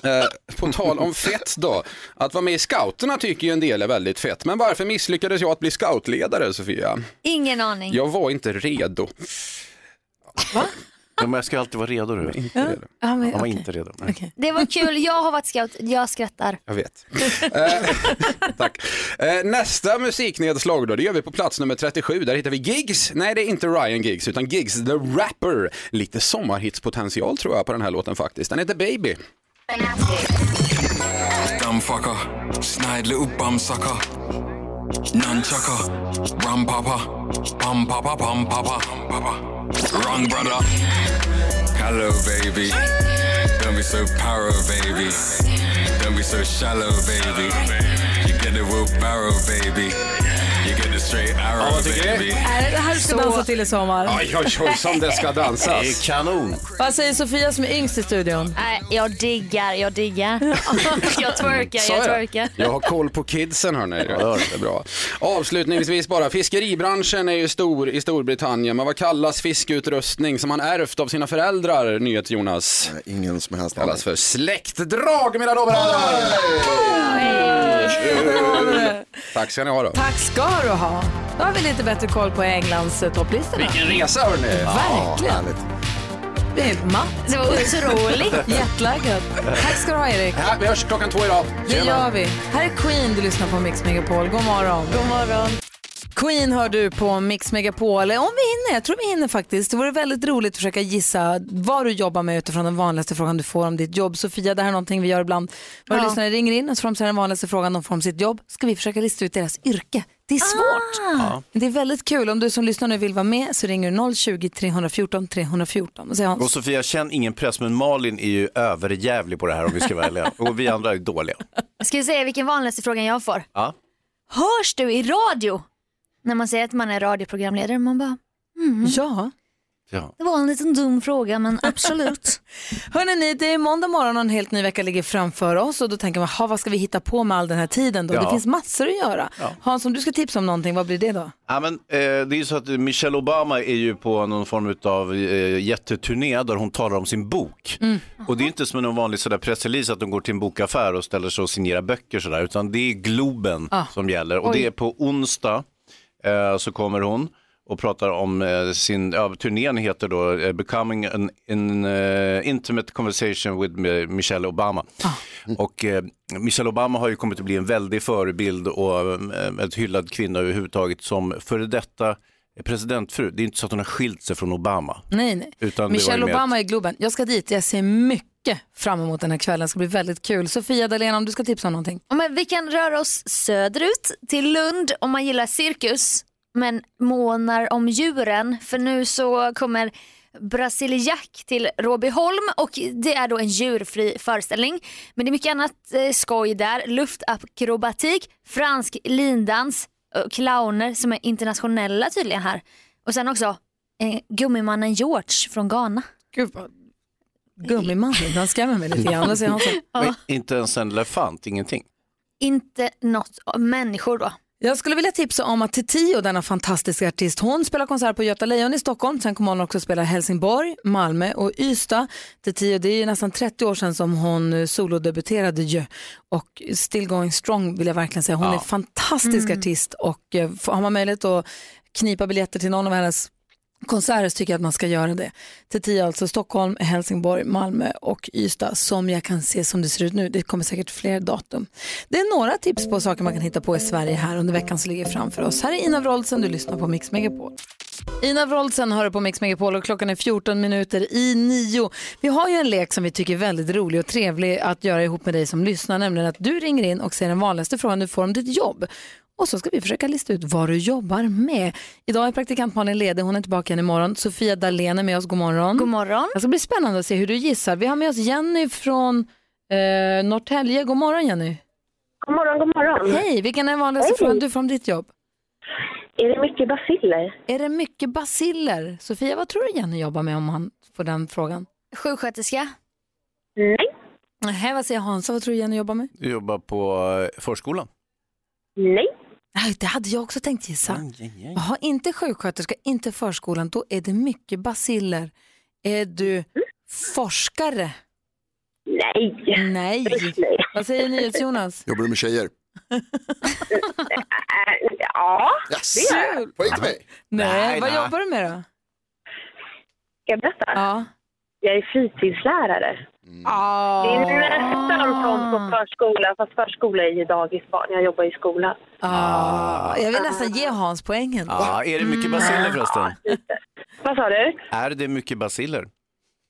Eh, på tal om fett då, att vara med i scouterna tycker ju en del är väldigt fett. Men varför misslyckades jag att bli scoutledare, Sofia? Ingen aning. Jag var inte redo. Ja, men jag ska alltid vara redo. Du. Inte redo. Ja, men Han var okej. inte redo. Det var kul, jag har varit scout, jag skrattar. Jag vet. Eh, [laughs] Tack. Eh, Nästa musiknedslag då, det gör vi på plats nummer 37. Där hittar vi Gigs. Nej, det är inte Ryan Giggs, utan Gigs the Rapper. Lite sommarhitspotential tror jag på den här låten faktiskt. Den heter Baby. Dumbfucker, snide little bum sucker. Nunchucker, rum papa, pum papa, pum papa, papa. Wrong brother. Hello, baby. Don't be so paro, baby. Don't be so shallow, baby. You get the wheelbarrow, baby. You get the straight arrow, vad tycker du? baby. Är det det här du ska dansa till i sommar? Oj, oj, oj, som det ska dansas. Det är kanon. Vad säger Sofia som är yngst i studion? Nej, jag diggar, jag diggar. [laughs] jag twerkar, Sa jag twerkar. Jag har koll på kidsen hörni. Det är bra. Avslutningsvis bara, fiskeribranschen är ju stor i Storbritannien, men vad kallas fiskutrustning som man ärvt av sina föräldrar, nyhet Jonas? Ingen som helst kallas för släktdrag mina damer och herrar! Tack ska ni ha då. Tack ska du ha. Då har vi lite bättre koll på Englands eh, topplistorna. Vilken resa hörni! Verkligen. Det är helt matt. Det var otroligt. [laughs] Jättelaggad. Tack ska du ha Erik. Ja, vi hörs klockan två idag. Det gör vi. Här är Queen, du lyssnar på Mix Megapol. God morgon. God morgon. Queen hör du på Mix Megapol. Om vi hinner, jag tror vi hinner faktiskt. Det vore väldigt roligt att försöka gissa vad du jobbar med utifrån den vanligaste frågan du får om ditt jobb. Sofia, det här är någonting vi gör ibland. Våra Ja. lyssnare ringer in och så får de den vanligaste frågan de får om sitt jobb. Ska vi försöka lista ut deras yrke. Det är svårt. Ah. Men Det är väldigt kul. Om du som lyssnar nu vill vara med så ringer du 020-314 314. Och Och Sofia, känn ingen press, men Malin är ju överjävlig på det här om vi ska vara ärliga. Och vi andra är dåliga. Ska vi säga vilken vanligaste frågan jag får? Ja. Hörs du i radio? När man säger att man är radioprogramledare, man bara mm. Ja. Ja. Det var en liten dum fråga men absolut. [laughs] Hörrni, ni, det är måndag morgon och en helt ny vecka ligger framför oss och då tänker man, "Ha, vad ska vi hitta på med all den här tiden då? Ja. Det finns massor att göra. Ja. Hans, om du ska tipsa om någonting, vad blir det då? Ja, men, eh, det är ju så att Michelle Obama är ju på någon form av eh, jätteturné där hon talar om sin bok. Mm. Och det är inte som en vanlig sådär pressrelease att de går till en bokaffär och ställer sig och signerar böcker sådär, utan det är Globen Ah. som gäller. Och Oj. det är på onsdag så kommer hon och pratar om eh, sin, ja, turnén heter då eh, Becoming an, an eh, intimate conversation with Mi- Michelle Obama. Och eh, Michelle Obama har ju kommit att bli en väldig förebild och eh, ett hyllad kvinna överhuvudtaget som före detta presidentfru. Det är inte så att hon har skilt sig från Obama. Nej, nej. Utan Michelle Obama i Globen. Jag ska dit, jag ser mycket fram emot den här kvällen. Det ska bli väldigt kul. Sofia Dalén, om du ska tipsa om någonting. Ja, Men vi kan röra oss söderut till Lund om man gillar cirkus men månar om djuren för nu så kommer Brasiliack till Råbyholm och det är då en djurfri föreställning. Men det är mycket annat eh, skoj där. Luftakrobatik, fransk lindans, clowner som är internationella tydligen här. Och sen också eh, gummimannen George från Ghana. Gud vad... Gummimannen, [laughs] han skrämmer mig lite grann. Men inte ens en elefant, ingenting. Inte något av människor då. Jag skulle vilja tipsa om att Tio, denna fantastiska artist, hon spelar konsert på Göta Lejon i Stockholm. Sen kommer hon också spela i Helsingborg, Malmö och Ystad. Tio, det är ju nästan 30 år sedan som hon eh, solodebuterade ju. Och still going strong vill jag verkligen säga. Hon Ja. är en fantastisk Mm. artist och eh, har man möjlighet att knipa biljetter till någon av hennes konserter så tycker jag att man ska göra det. Till tio alltså Stockholm, Helsingborg, Malmö och Ystad som jag kan se som det ser ut nu. Det kommer säkert fler datum. Det är några tips på saker man kan hitta på i Sverige här under veckan som ligger framför oss. Här är Ina Wroldsen, du lyssnar på Mix Megapol. Ina Wroldsen hör på Mix Megapol och klockan är 14 minuter i nio. Vi har ju en lek som vi tycker är väldigt rolig och trevlig att göra ihop med dig som lyssnar, nämligen att du ringer in och säger den vanligaste frågan du får om ditt jobb. Och så ska vi försöka lista ut vad du jobbar med. Idag är praktikant Malin ledig, hon är tillbaka igen imorgon. Sofia Dalén är med oss, god morgon. God morgon. Det ska bli spännande att se hur du gissar. Vi har med oss Jenny från eh, Norrtälje. God morgon Jenny. God morgon, god morgon. Hej, vilken är den vanligaste Hej. frågan du får om ditt jobb? Är det mycket basiller? Är det mycket basiller? Sofia, vad tror du Jenny jobbar med om han får den frågan? Sjuksköterska? Nej. Nej, vad säger Hansa? Vad tror du Jenny jobbar med? Du jobbar på eh, förskolan. Nej. Nej, det hade jag också tänkt gissa. Jaha, inte sjuksköterska, inte förskolan. Då är det mycket basiller. Är du forskare? Nej. Nej. Vad säger NyhetsJonas? Jobbar du med tjejer? [laughs] ja, Yes. det gör jag. Poäng till mig. Nej, Nej, vad nej. jobbar du med då? Ska jag berätta? Ja. Jag är fritidslärare. Det är nästan som på förskola, fast förskola är ju dagisbarn. Jag jobbar i skolan. Ah, jag vill nästan ge Hans poängen. Ja, är det mycket basiller förresten? Vad sa du? Är det mycket basiller?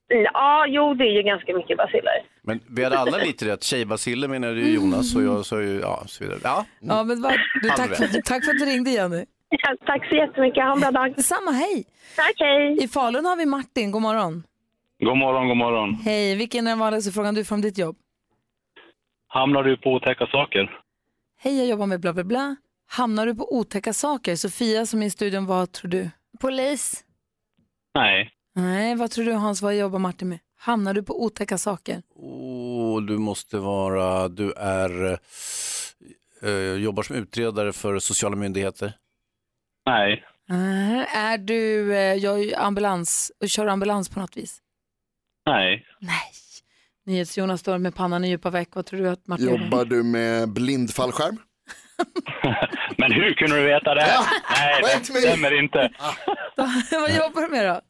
Ja, jo det är ju ganska mycket basiller. Men vi hade alla lite rätt. Tjejbasiller menade ju Jonas och jag sa ju, ja, så vidare. Ja, Ja, men vad, du, tack, för, tack för att du ringde Jenny. tack så jättemycket, ha en bra dag. Detsamma, hej. Tack, hej. I Falun har vi Martin, god morgon. God morgon, god morgon. Hej, vilken är den vanligaste frågan du får om ditt jobb? Hamnar du på otäcka saker? Hej, jag jobbar med bla bla bla. Hamnar du på otäcka saker? Sofia som är i studion, vad tror du? Polis? Nej. Nej, vad tror du Hans, vad jobbar Martin med? Hamnar du på otäcka saker? Och du måste vara, du är, eh, jobbar som utredare för sociala myndigheter. Nej. Nej. Är du, eh, jag är ambulans, kör ambulans på något vis? Nej. NyhetsJonas står med pannan i djupa veck. Vad tror du att Martin Jobbar du med blindfallskärm? [laughs] Men hur kunde du veta det? Nej, det stämmer inte. [laughs] vad jobbar du med då?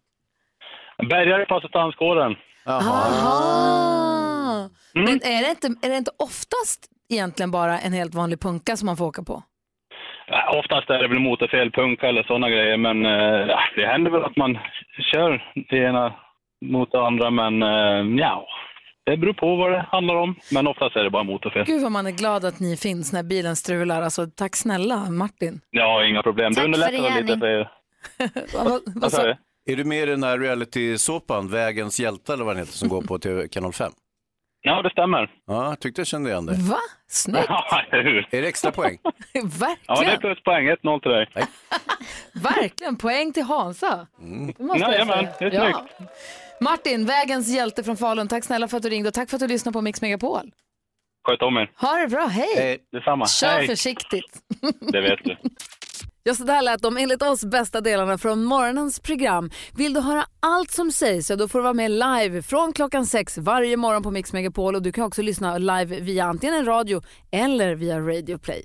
Bärgare på assistanskåren. Aha. Men är det, inte, är det inte oftast egentligen bara en helt vanlig punka som man får åka på? Oftast är det väl motorfel, punka eller sådana grejer, men eh, ja, det händer väl att man kör det ena mot andra, men eh, ja, det beror på vad det handlar om. Men oftast är det bara motorfel. Gud vad man är glad att ni finns när bilen strular. Alltså, tack snälla Martin. Ja, inga problem. Tack Det underlättar lite för [laughs] er. Vad, vad, Vad sa du? Är du med i den här reality-såpan, Vägens hjälte eller vad den heter, som går på TV kanal 5? Ja, det stämmer. Ja, jag tyckte jag kände igen dig. Va? Snyggt. Ja, [laughs] hur? Är det extra poäng? [laughs] Verkligen. Ja, det är pluspoäng. 1-0 till dig. Verkligen. Poäng till Hansa. Det måste jag Jajamän, det är snyggt. Martin, vägens hjälte från Falun. Tack snälla för att du ringde och tack för att du lyssnade på Mix Megapol. Sköt om er. Ha det bra, hej. Detsamma. Kör Hej. försiktigt. Det vet du. [laughs] Ja, så där lät de enligt oss bästa delarna från morgonens program. Vill du höra allt som sägs så då får du vara med live från klockan sex varje morgon på Mix Megapol och du kan också lyssna live via antingen en radio eller via Radio Play.